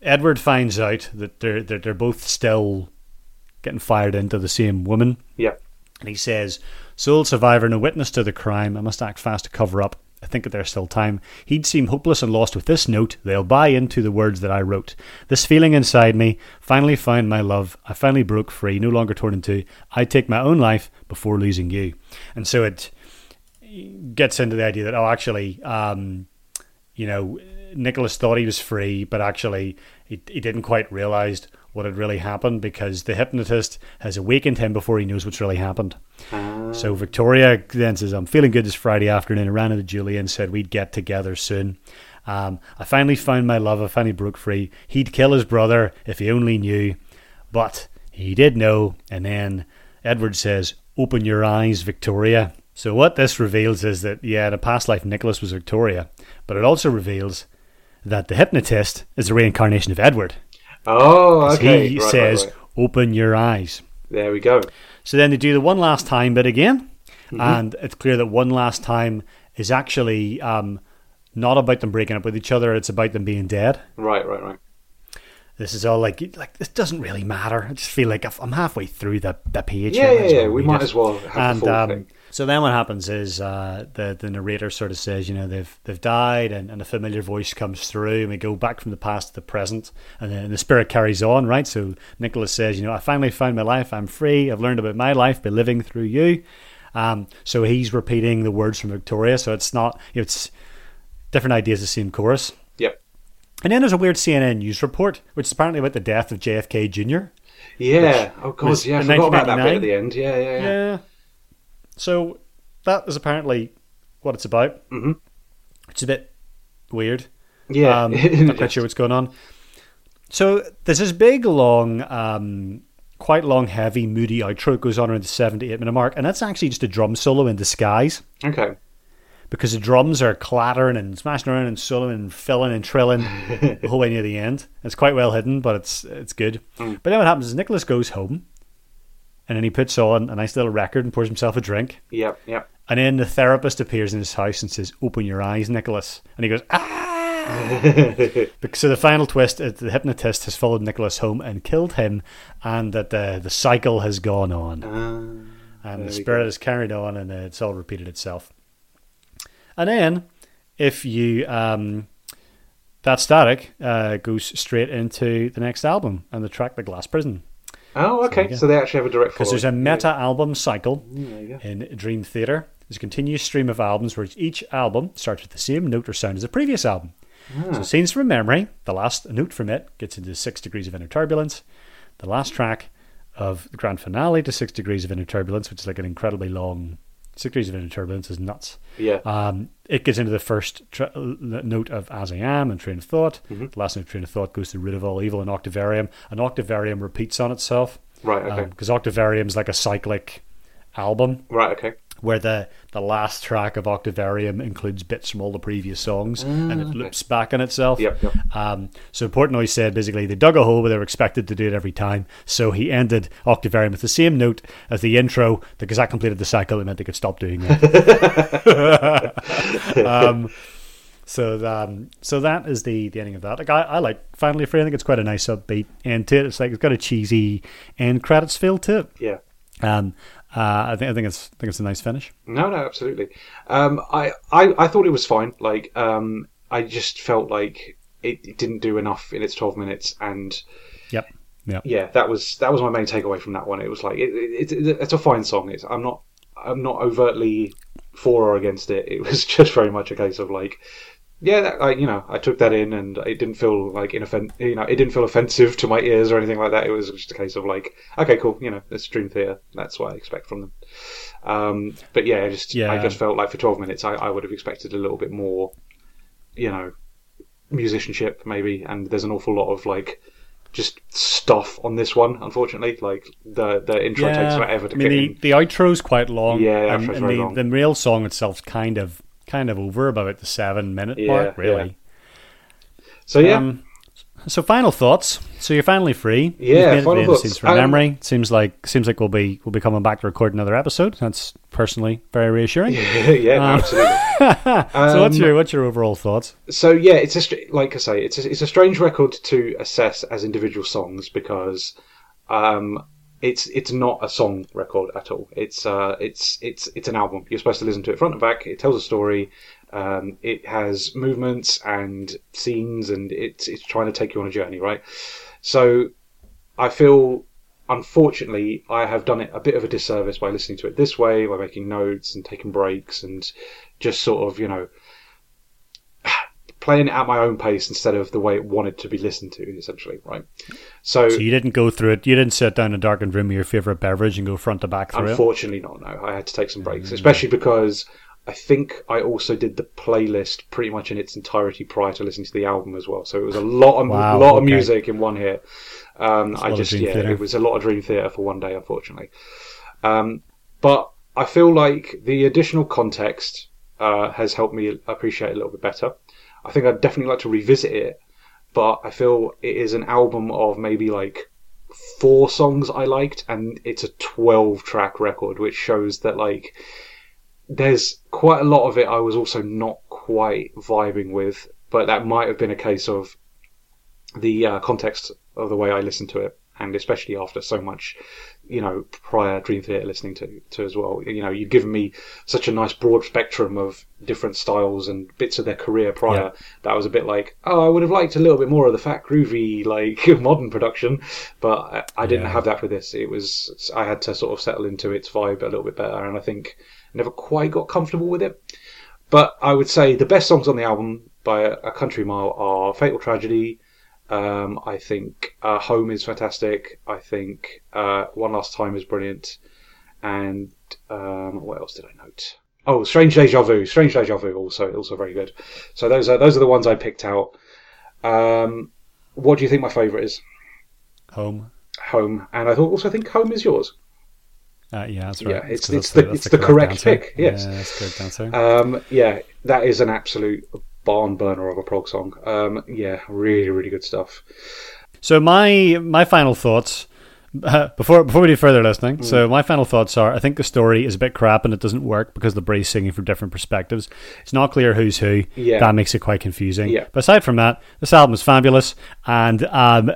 Edward finds out that they're that they're both still getting fired into the same woman. Yeah, And he says, Sole survivor, no witness to the crime. I must act fast to cover up. I think that there's still time. He'd seem hopeless and lost with this note. They'll buy into the words that I wrote. This feeling inside me finally found my love. I finally broke free, no longer torn in two. I take my own life before losing you. And so it gets into the idea that, oh, actually, um, you know, Nicholas thought he was free, but actually he, he didn't quite realize what had really happened because the hypnotist has awakened him before he knows what's really happened. So Victoria then says, I'm feeling good this Friday afternoon. I ran into Julia and said we'd get together soon. Um, I finally found my love. I finally broke free. He'd kill his brother if he only knew. But he did know. And then Edward says, Open your eyes, Victoria. So what this reveals is that, yeah, in a past life, Nicholas was Victoria. But it also reveals that the hypnotist is the reincarnation of Edward. Oh, okay. he right, right, says, right. Open your eyes. There we go. So then they do the one last time bit again, Mm-hmm. and it's clear that one last time is actually um, not about them breaking up with each other; it's about them being dead. Right, right, right. This is all like like this doesn't really matter. I just feel like I'm halfway through the the page. Yeah, yeah, yeah. We might it. as well have and the full um, thing. So then what happens is uh, the the narrator sort of says, you know, they've they've died, and, and a familiar voice comes through, and we go back from the past to the present, and then the spirit carries on, right? So Nicholas says, you know, I finally found my life. I'm free. I've learned about my life by living through you. Um, so he's repeating the words from Victoria. So it's not you know, it's different ideas, the same chorus. Yep. And then there's a weird CNN news report, which is apparently about the death of JFK Jr. Yeah. Oh god, yeah. I forgot about that bit at the end. Yeah, yeah, yeah. Yeah. So that is apparently what it's about. Mm-hmm. It's a bit weird. Yeah. Um, not quite sure what's going on. So there's this big, long, um, quite long, heavy, moody outro. It goes on around the 78 minute mark, and that's actually just a drum solo in disguise Okay. because the drums are clattering and smashing around and soloing and filling and trilling the whole way near the end. It's quite well hidden, but it's it's good. But then what happens is Nicholas goes home, and then he puts on a nice little record and pours himself a drink. Yep, yep. And then the therapist appears in his house and says, "Open your eyes, Nicholas." And he goes, "Ah!" So the final twist is the hypnotist has followed Nicholas home and killed him, and that the the cycle has gone on, Uh, and the spirit has carried on, and it's all repeated itself. And then, if you um, that static uh, goes straight into the next album and the track "The Glass Prison." Oh, okay. go. So they actually have a direct Because there's a meta album cycle mm, you go. in Dream Theater. There's a continuous stream of albums where each album starts with the same note or sound as the previous album. Ah. So, Scenes from Memory, the last note from it gets into Six Degrees of Inner Turbulence. The last track of the grand finale to Six Degrees of Inner Turbulence, which is like an incredibly long. Six Degrees of Inner Turbulence is nuts. Yeah. Um, it gets into the first tra- note of As I Am and Train of Thought. Mm-hmm. The last note of Train of Thought goes to Root of All Evil and Octavarium. And Octavarium repeats on itself right, okay. because Octavarium is like a cyclic album. right, okay. Where the the last track of Octavarium includes bits from all the previous songs and it loops back on itself. Yep, yep. Um, so Portnoy said basically they dug a hole where they were expected to do it every time. So he ended Octavarium with the same note as the intro because that completed the cycle. It meant they could stop doing that. um, so um, so that is the, the ending of that. Like I, I like Finally Free. I think it's quite a nice upbeat end to it. It's like it's got a cheesy end credits feel to it. Yeah. Um, I think I think it's I think it's a nice finish. No, no, absolutely. Um, I, I, I thought it was fine. Like, um, I just felt like it, it didn't do enough in its twelve minutes, and Yep. Yep. yeah, that was that was my main takeaway from that one. It was like it, it, it, it's a fine song. It's I'm not I'm not overtly for or against it. It was just very much a case of like. Yeah, that, I, you know, I took that in, and it didn't feel like inoffen- you know, it didn't feel offensive to my ears or anything like that. It was just a case of like, okay, cool, you know, it's Dream Theater. That's what I expect from them. Um, but yeah, I just, I just felt like for twelve minutes, I, I would have expected a little bit more, you know, musicianship maybe. And there's an awful lot of like, just stuff on this one. Unfortunately, like the the intro takes forever to I mean, the, in. the outro's quite long. Yeah, the and, and the, long. the real song itself's kind of kind of over about the seven minute Yeah, mark, really. So yeah, Um, so final thoughts. So you're finally free. Yeah, final to the end of thoughts. From Um, memory. Seems like seems like we'll be we'll be coming back to record another episode. That's personally very reassuring. yeah, Um, absolutely. so what's Um, your what's your overall thoughts? so yeah, it's a like I say, it's a, it's a strange record to assess as individual songs because um, it's it's not a song record at all. It's uh, it's it's it's an album. You're supposed to listen to it front and back. It tells a story. Um, it has movements and scenes, and it's it's trying to take you on a journey, right? So I feel, unfortunately, I have done it a bit of a disservice by listening to it this way, by making notes and taking breaks and just sort of, you know, playing it at my own pace instead of the way it wanted to be listened to, essentially, right? So, So you didn't go through it. You didn't sit down in a darkened room with your favorite beverage and go front to back through it. unfortunately, not. No, I had to take some breaks, especially because I think I also did the playlist pretty much in its entirety prior to listening to the album as well. So it was a lot of Wow, lot of music in one hit. Um, I just yeah, Theater. it was a lot of Dream Theater for one day, unfortunately. Um, but I feel like the additional context uh, has helped me appreciate it a little bit better. I think I'd definitely like to revisit it, but I feel it is an album of maybe like four songs I liked, and it's a 12 track record, which shows that like there's quite a lot of it I was also not quite vibing with, but that might have been a case of the uh, context of the way I listened to it, and especially after so much, you know, prior Dream Theater listening to, to as well. You know, you've given me such a nice broad spectrum of different styles and bits of their career prior Yeah. that I was a bit like, oh, I would have liked a little bit more of the fat, groovy, like modern production, but I, I didn't Yeah. have that with this. It was I had to sort of settle into its vibe a little bit better, and I think never quite got comfortable with it. But I would say the best songs on the album by a, a country mile are Fatal Tragedy. Um, I think uh, Home is fantastic. I think uh, One Last Time is brilliant. And um, what else did I note? Oh, Strange Deja Vu. Strange Deja Vu also also very good. So those are those are the ones I picked out. Um, what do you think my favourite is? Home. Home, and I also think Home is yours. Uh, yeah, that's right. Yeah, it's- it's the- that's it's the correct answer. pick, yes. Yeah, that's the correct answer. Um, yeah, that is an absolute barn burner of a prog song. Um, yeah, really, really good stuff. So my my final thoughts uh, before before we do further listening. So Mm. my final thoughts are: I think the story is a bit crap and it doesn't work because LaBrie's singing from different perspectives. It's not clear who's who. Yeah. That makes it quite confusing. Yeah. But aside from that, this album is fabulous and um,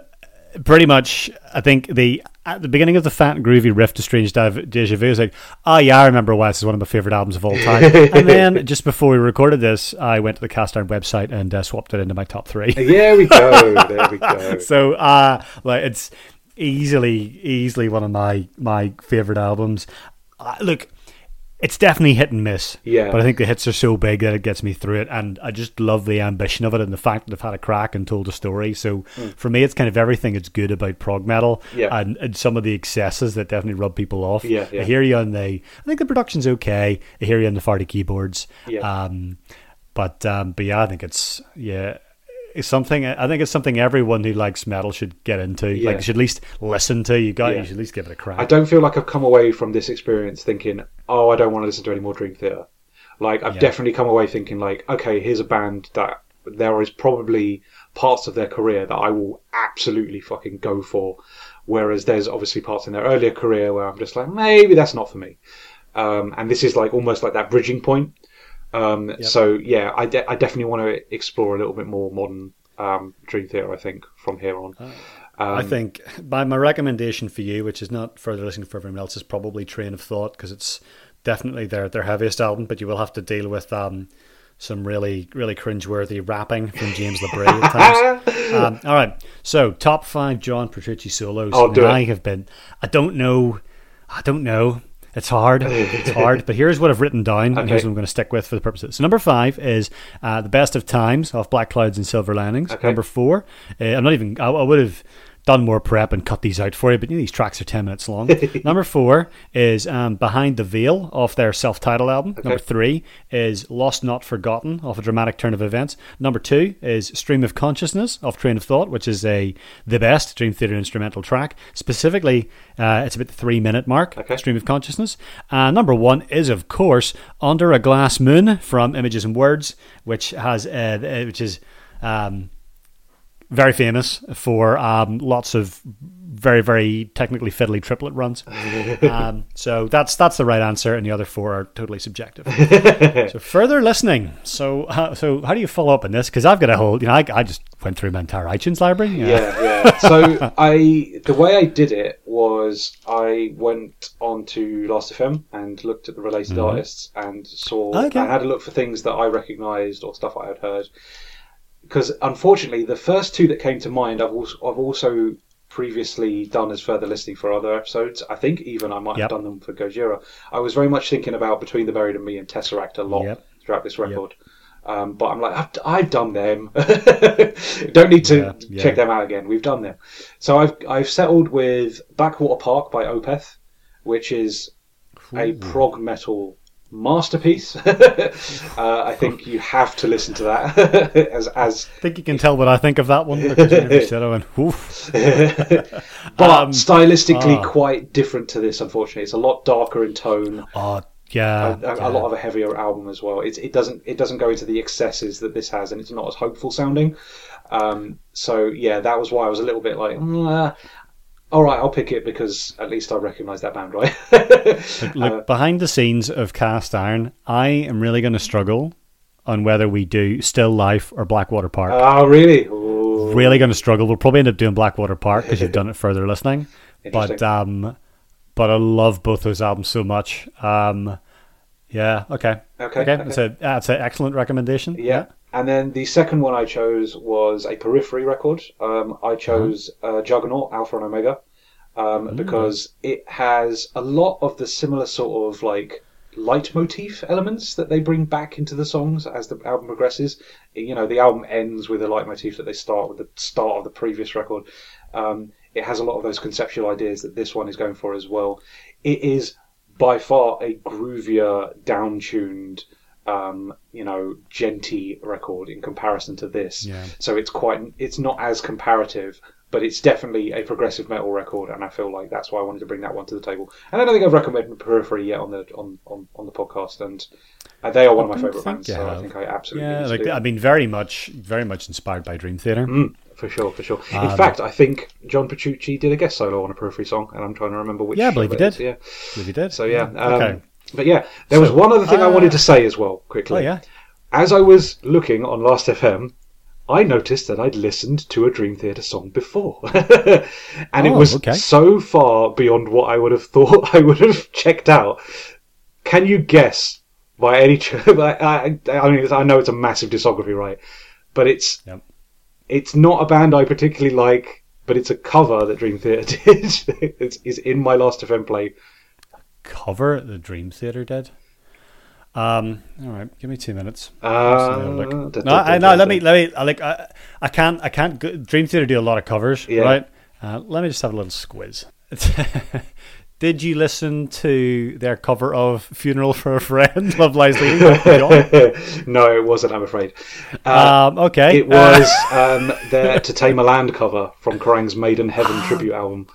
pretty much I think the at the beginning of the fat and groovy riff to Strange Div- Deja Vu is like, oh yeah, I remember why this is one of my favorite albums of all time. and then just before we recorded this, I went to the Cast Iron website and uh, swapped it into my top three. There we go. there we go. so uh like it's easily easily one of my my favorite albums uh, look it's definitely hit and miss Yeah. but i think the hits are so big that it gets me through it and i just love the ambition of it and the fact that they've had a crack and told a story so for me it's kind of everything that's good about prog metal. Yeah. and, and some of the excesses that definitely rub people off Yeah, yeah. i hear you on the i think the production's okay i hear you on the farty keyboards Yeah. um but um but yeah i think it's yeah it's something. I think it's something everyone who likes metal should get into. Yeah. Like, should at least listen to. You got. Yeah. You should at least give it a crack. I don't feel like I've come away from this experience thinking, oh, I don't want to listen to any more Dream Theater. Like, I've Yeah. definitely come away thinking, like, okay, here's a band that there is probably parts of their career that I will absolutely fucking go for. Whereas there's obviously parts in their earlier career where I'm just like, maybe that's not for me. Um, and this is like almost like that bridging point. Um, So yeah, I, de- I definitely want to explore a little bit more modern um, Dream Theater. I think from here on. Um, I think my, my recommendation for you, which is not further listening for everyone else, is probably Train of Thought because it's definitely their their heaviest album. But you will have to deal with um, some really really cringeworthy rapping from James LaBrie at times. Um, all right, so top five John Petrucci solos. I'll do And it. I have been. I don't know. I don't know. It's hard. It's hard. But here's what I've written down, and here's what I'm going to stick with for the purposes. So number five is uh, the best of times off Black Clouds and Silver Linings. Okay. Number four, uh, I'm not even. I, I would have done more prep and cut these out for you, but you know, these tracks are ten minutes long. Number four is um, Behind the Veil off their self-titled album. Number three is Lost Not Forgotten off a dramatic turn of events. Number two is Stream of Consciousness off Train of Thought, which is a the best Dream Theater instrumental track. Specifically, uh, it's about the three-minute mark. Okay. Stream of Consciousness. Uh, number one is, of course, Under a Glass Moon from Images and Words, which has uh, uh, which is um, very famous for um, lots of very very technically fiddly triplet runs. um, so that's that's the right answer, and the other four are totally subjective. so further listening. So uh, so how do you follow up on this? Because I've got a whole you know I, I just went through my entire iTunes library. yeah, yeah. So I, the way I did it was I went on to Last FM and looked at the related artists and saw Mm-hmm. Okay. and had a look for things that I recognised or stuff I had heard. Because unfortunately, the first two that came to mind, I've also, I've also previously done as further listening for other episodes. I think even I might Yep. have done them for Gojira. I was very much thinking about Between the Buried and Me and Tesseract a lot Yep. throughout this record. Um, but I'm like, I've, I've done them. Don't need to Yeah, yeah. check them out again. We've done them. So I've I've settled with Blackwater Park by Opeth, which is a prog metal masterpiece. uh, I think you have to listen to that as as I think you can tell what I think of that one because whenever you said I went, "Oof." but Um, stylistically ah. quite different to this. Unfortunately, it's a lot darker in tone. Oh, yeah, a, a- yeah. a lot of a heavier album as well. It's, it doesn't it doesn't go into the excesses that this has, and it's not as hopeful sounding. Um, so yeah, that was why I was a little bit like, "Mm, uh, all right, I'll pick it because at least I recognise that band, right? Look, Uh, behind the scenes of Cast Iron, I am really going to struggle on whether we do Still Life or Blackwater Park. oh really? Ooh. really going to struggle. We'll probably end up doing Blackwater Park because you've done it further listening. But um, but I love both those albums so much. Um, yeah, okay, Okay, okay. okay. That's a that's an excellent recommendation. Yeah. And then the second one I chose was a Periphery record. Um, I chose uh, Juggernaut, Alpha and Omega, um, because it has a lot of the similar sort of like leitmotif elements that they bring back into the songs as the album progresses. You know, the album ends with a leitmotif that they start with the start of the previous record. Um, it has a lot of those conceptual ideas that this one is going for as well. It is by far a groovier, down-tuned, um, you know, djenty record in comparison to this. Yeah. So it's quite, it's not as comparative, but it's definitely a progressive metal record, and I feel like that's why I wanted to bring that one to the table. And I don't think I've recommended Periphery yet on the on, on, on the podcast, and uh, they are one of my favourite bands. you So I think I absolutely Yeah, like I that. mean, very much, very much inspired by Dream Theater. Mm, for sure, for sure. In Um, fact, I think John Petrucci did a guest solo on a Periphery song, and I'm trying to remember which. Yeah, I believe he it is, did. Yeah. believe he did, So yeah. Um, okay. But yeah, there was one other thing I uh, wanted to say as well, quickly. Oh yeah, As I was looking on Last FM, I noticed that I'd listened to a Dream Theater song before, and it Oh, was okay. so far beyond what I would have thought I would have checked out. Can you guess by any? ch- I, I, I mean, I know it's a massive discography, right? But it's Yep. it's not a band I particularly like, but it's a cover that Dream Theater did. it's, it's in my Last FM play. Cover the Dream Theater did. Um, all right, give me two minutes. Uh, No, I, no, let me, let me. I like, I, I can't, I can't. Go, Dream Theater do a lot of covers, Yeah. right? Uh, let me just have a little squiz. did you listen to their cover of "Funeral for a Friend"? Love Lies Bleeding. no, it wasn't. I'm afraid. Uh, Um, okay, it was um, their "To Tame a Land" cover from Kerrang's Maiden Heaven tribute album.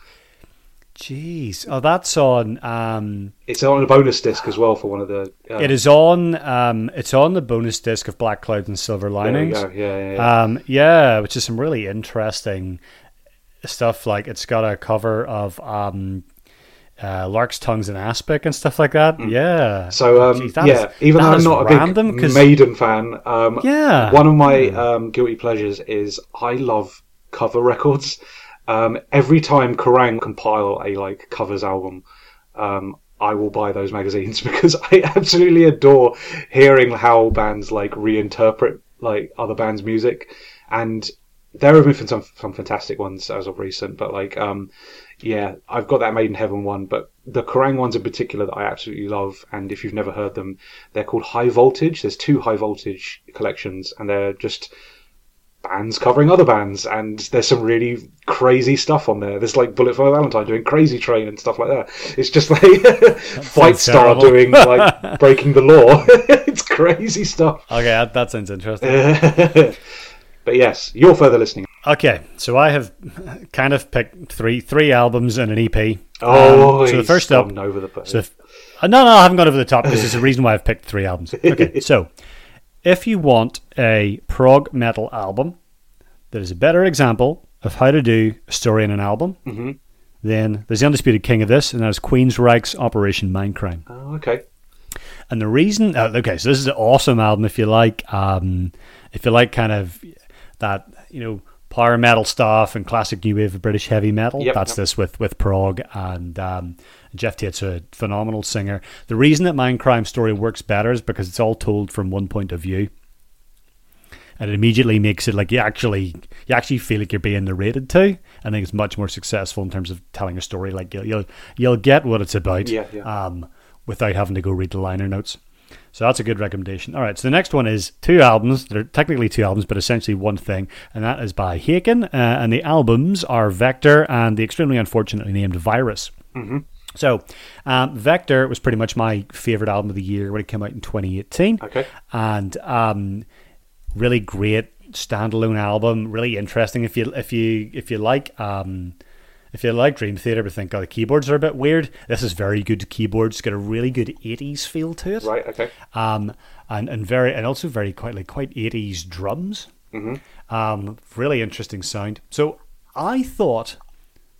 Jeez, oh, that's on. Um, It's on a bonus disc as well for one of the. Uh, it is on. Um, it's on the bonus disc of Black Clouds and Silver Linings. go. Yeah, yeah, yeah. Um, yeah, which is some really interesting stuff. Like it's got a cover of um, uh, Lark's Tongues and Aspic and stuff like that. Yeah. Hmm. So um, Jeez, yeah, is- even though I'm not random, a big 'cause- Maiden fan, um, Yeah. one of my um, guilty pleasures is I love cover records. Um, every time Kerrang compile a like covers album, um, I will buy those magazines because I absolutely adore hearing how bands like reinterpret like other bands' music, and there have been some some fantastic ones as of recent. But like, um, yeah, I've got that Maiden Heaven one, but the Kerrang ones in particular that I absolutely love. And if you've never heard them, they're called High Voltage. There's two High Voltage collections, and they're just bands covering other bands, and there's some really crazy stuff on there. There's like Bullet for Valentine doing Crazy Train and stuff like that. It's just like Fightstar terrible. doing like Breaking the Law. it's crazy stuff. Okay, that, that sounds interesting. but yes, you're further listening. Okay, so I have kind of picked three three albums and an EP. Oh, Um, so the first up, over the So if, uh, no, no, I haven't gone over the top because there's a reason why I've picked three albums. Okay, so if you want a prog metal album that is a better example of how to do a story in an album, Mm-hmm. then there's the undisputed king of this, and that is Queen's Queensryche's Operation Mindcrime. oh, okay. And the reason, uh, okay, so this is an awesome album if you like, um, if you like kind of that, you know, power metal stuff and classic new wave of British heavy metal. Yep, That's yep. this with with prog and um, Geoff Tate's a phenomenal singer. The reason that Mind Crime Story works better is because it's all told from one point of view. And it immediately makes it like you actually you actually feel like you're being narrated to. I think it's much more successful in terms of telling a story. Like you'll you'll, you'll get what it's about Yeah, yeah. um, without having to go read the liner notes. So that's a good recommendation. All right, so the next one is two albums. They're technically two albums, but essentially one thing, and that is by Haken. Uh, and the albums are Vector and the extremely unfortunately named Virus. Mm-hmm. So, um, Vector was pretty much my favorite album of the year when it came out in 2018. Okay. and um, really great standalone album. Really interesting. If you if you if you like um, if you like Dream Theater, but think oh the keyboards are a bit weird. This is very good keyboards. Got a really good 80s feel to it Right. Okay. um, and and very and also very quite like quite eighties drums. Mm-hmm. Um, really interesting sound. So I thought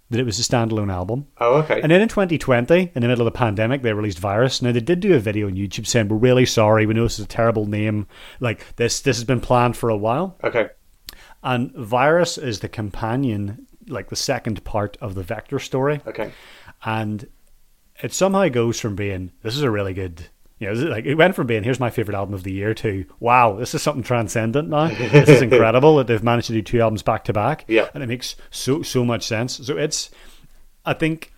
that it was a standalone album. Oh, okay. And then in 2020, in the middle of the pandemic, they released Virus. Now they did do a video on YouTube saying we're really sorry. We know this is a terrible name. Like this, this has been planned for a while. okay. And Virus is the companion, like the second part of the Vector story Okay. and it somehow goes from being this is a really good you know like it went from being here's my favorite album of the year to wow this is something transcendent now this is incredible that they've managed to do two albums back to back Yeah. and it makes so so much sense so it's i think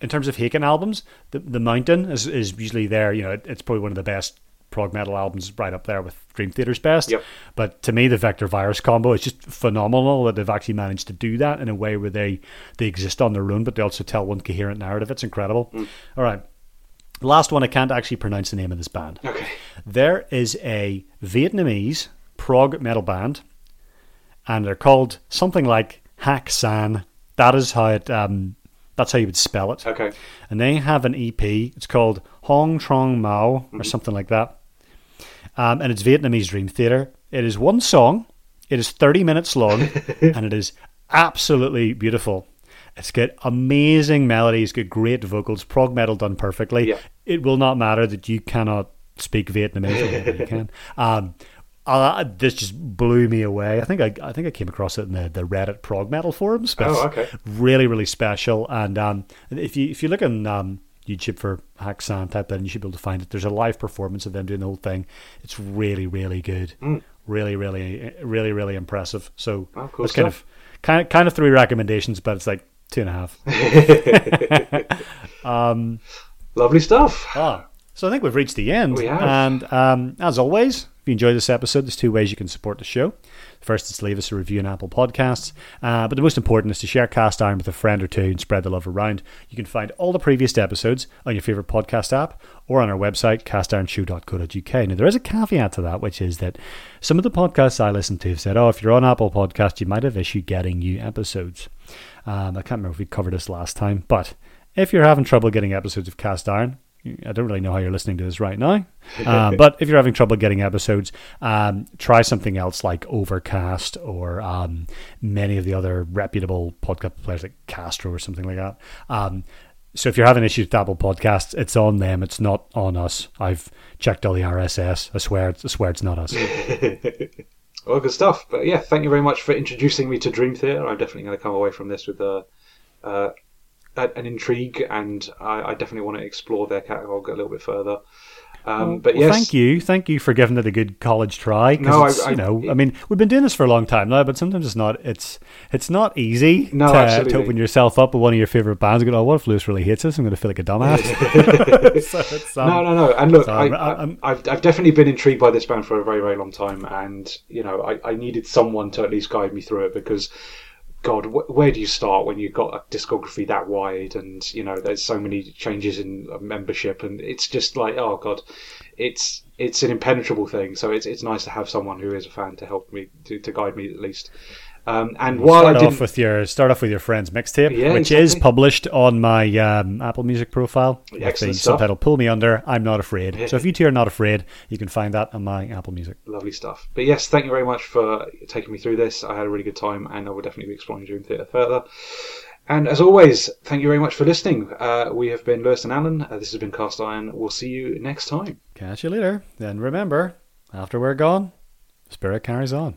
in terms of Haken albums the, the mountain is, is usually there you know it, it's probably one of the best prog metal albums right up there with dream theater's best Yep. but to me, the Vector Virus combo is just phenomenal that they've actually managed to do that in a way where they they exist on their own, but they also tell one coherent narrative. It's incredible. Mm. All right. Last one, I can't actually pronounce the name of this band. Okay. There is a Vietnamese prog metal band, and they're called something like Hack San. That is how it. Um, that's how you would spell it. Okay. And they have an EP. It's called Hong Trong Mao or something like that. Um, and it's Vietnamese Dream Theater. It is one song. It is 30 minutes long, and it is absolutely beautiful. It's got amazing melodies, got great vocals, prog metal done perfectly. Yeah. It will not matter that you cannot speak Vietnamese. or you can. Um, uh, this just blew me away. I think I, I think I came across it in the, the Reddit prog metal forums. Oh, okay. Really, really special. And um, if you if you look on um, YouTube for Hack San, type that, in, you should be able to find it. There's a live performance of them doing the whole thing. It's really, really good. Really, really, really, really impressive. So. Oh, cool that's kind of kind of kind of three recommendations, but it's like two and a half. Lovely stuff. Ah, so I think we've reached the end. We have. And um, as always, if you enjoy this episode, there's two ways you can support the show. First is to leave us a review on Apple Podcasts, uh, but the most important is to share Cast Iron with a friend or two and spread the love around. You can find all the previous episodes on your favourite podcast app or on our website, castironshow.co.uk. Now, there is a caveat to that, which is that some of the podcasts I listen to have said, oh, if you're on Apple Podcast, you might have issue getting new episodes. Um, I can't remember if we covered this last time, but if you're having trouble getting episodes of Cast Iron, I don't really know how you're listening to this right now, um, but if you're having trouble getting episodes, um, try something else like Overcast or um, many of the other reputable podcast players like Castro or something like that. Um, so if you're having issues with Apple Podcasts, it's on them. It's not on us. I've checked all the RSS. I swear, I swear it's not us. Well, good stuff. But yeah, thank you very much for introducing me to Dream Theater. I'm definitely going to come away from this with a, uh, an intrigue, and I, I definitely want to explore their catalogue a little bit further. Um, but Well, yes, thank you, thank you for giving it a good college try. No, I- I- you know, I mean, we've been doing this for a long time now, but sometimes it's not. It's it's not easy No, to, to open yourself up with one of your favorite bands. and go, oh, what if Lewis really hates us? I'm going to feel like a dumbass. so it's, um, no, no, no. And look, so I, I'm- I, I'm- I've, I've definitely been intrigued by this band for a very, very long time, and you know, I, I needed someone to at least guide me through it because, God, wh- where do you start when you've got a discography that wide, and you know, there's so many changes in membership, and it's just like, oh God, it's it's an impenetrable thing. So it's it's nice to have someone who is a fan to help me to, to guide me at least. Um, and while I start didn't, off with your start off with your friend's mixtape, Yeah, which is published on my um, Apple Music profile. with the Excellent stuff. subtitle "Pull Me Under." I'm not afraid. So if you two are not afraid, you can find that on my Apple Music. Lovely stuff. But yes, thank you very much for taking me through this. I had a really good time, and I will definitely be exploring Dream Theater further. And as always, thank you very much for listening. Uh, we have been Lewis and Alan. Uh, this has been Cast Iron. We'll see you next time. Catch you later. Then remember, after we're gone, spirit carries on.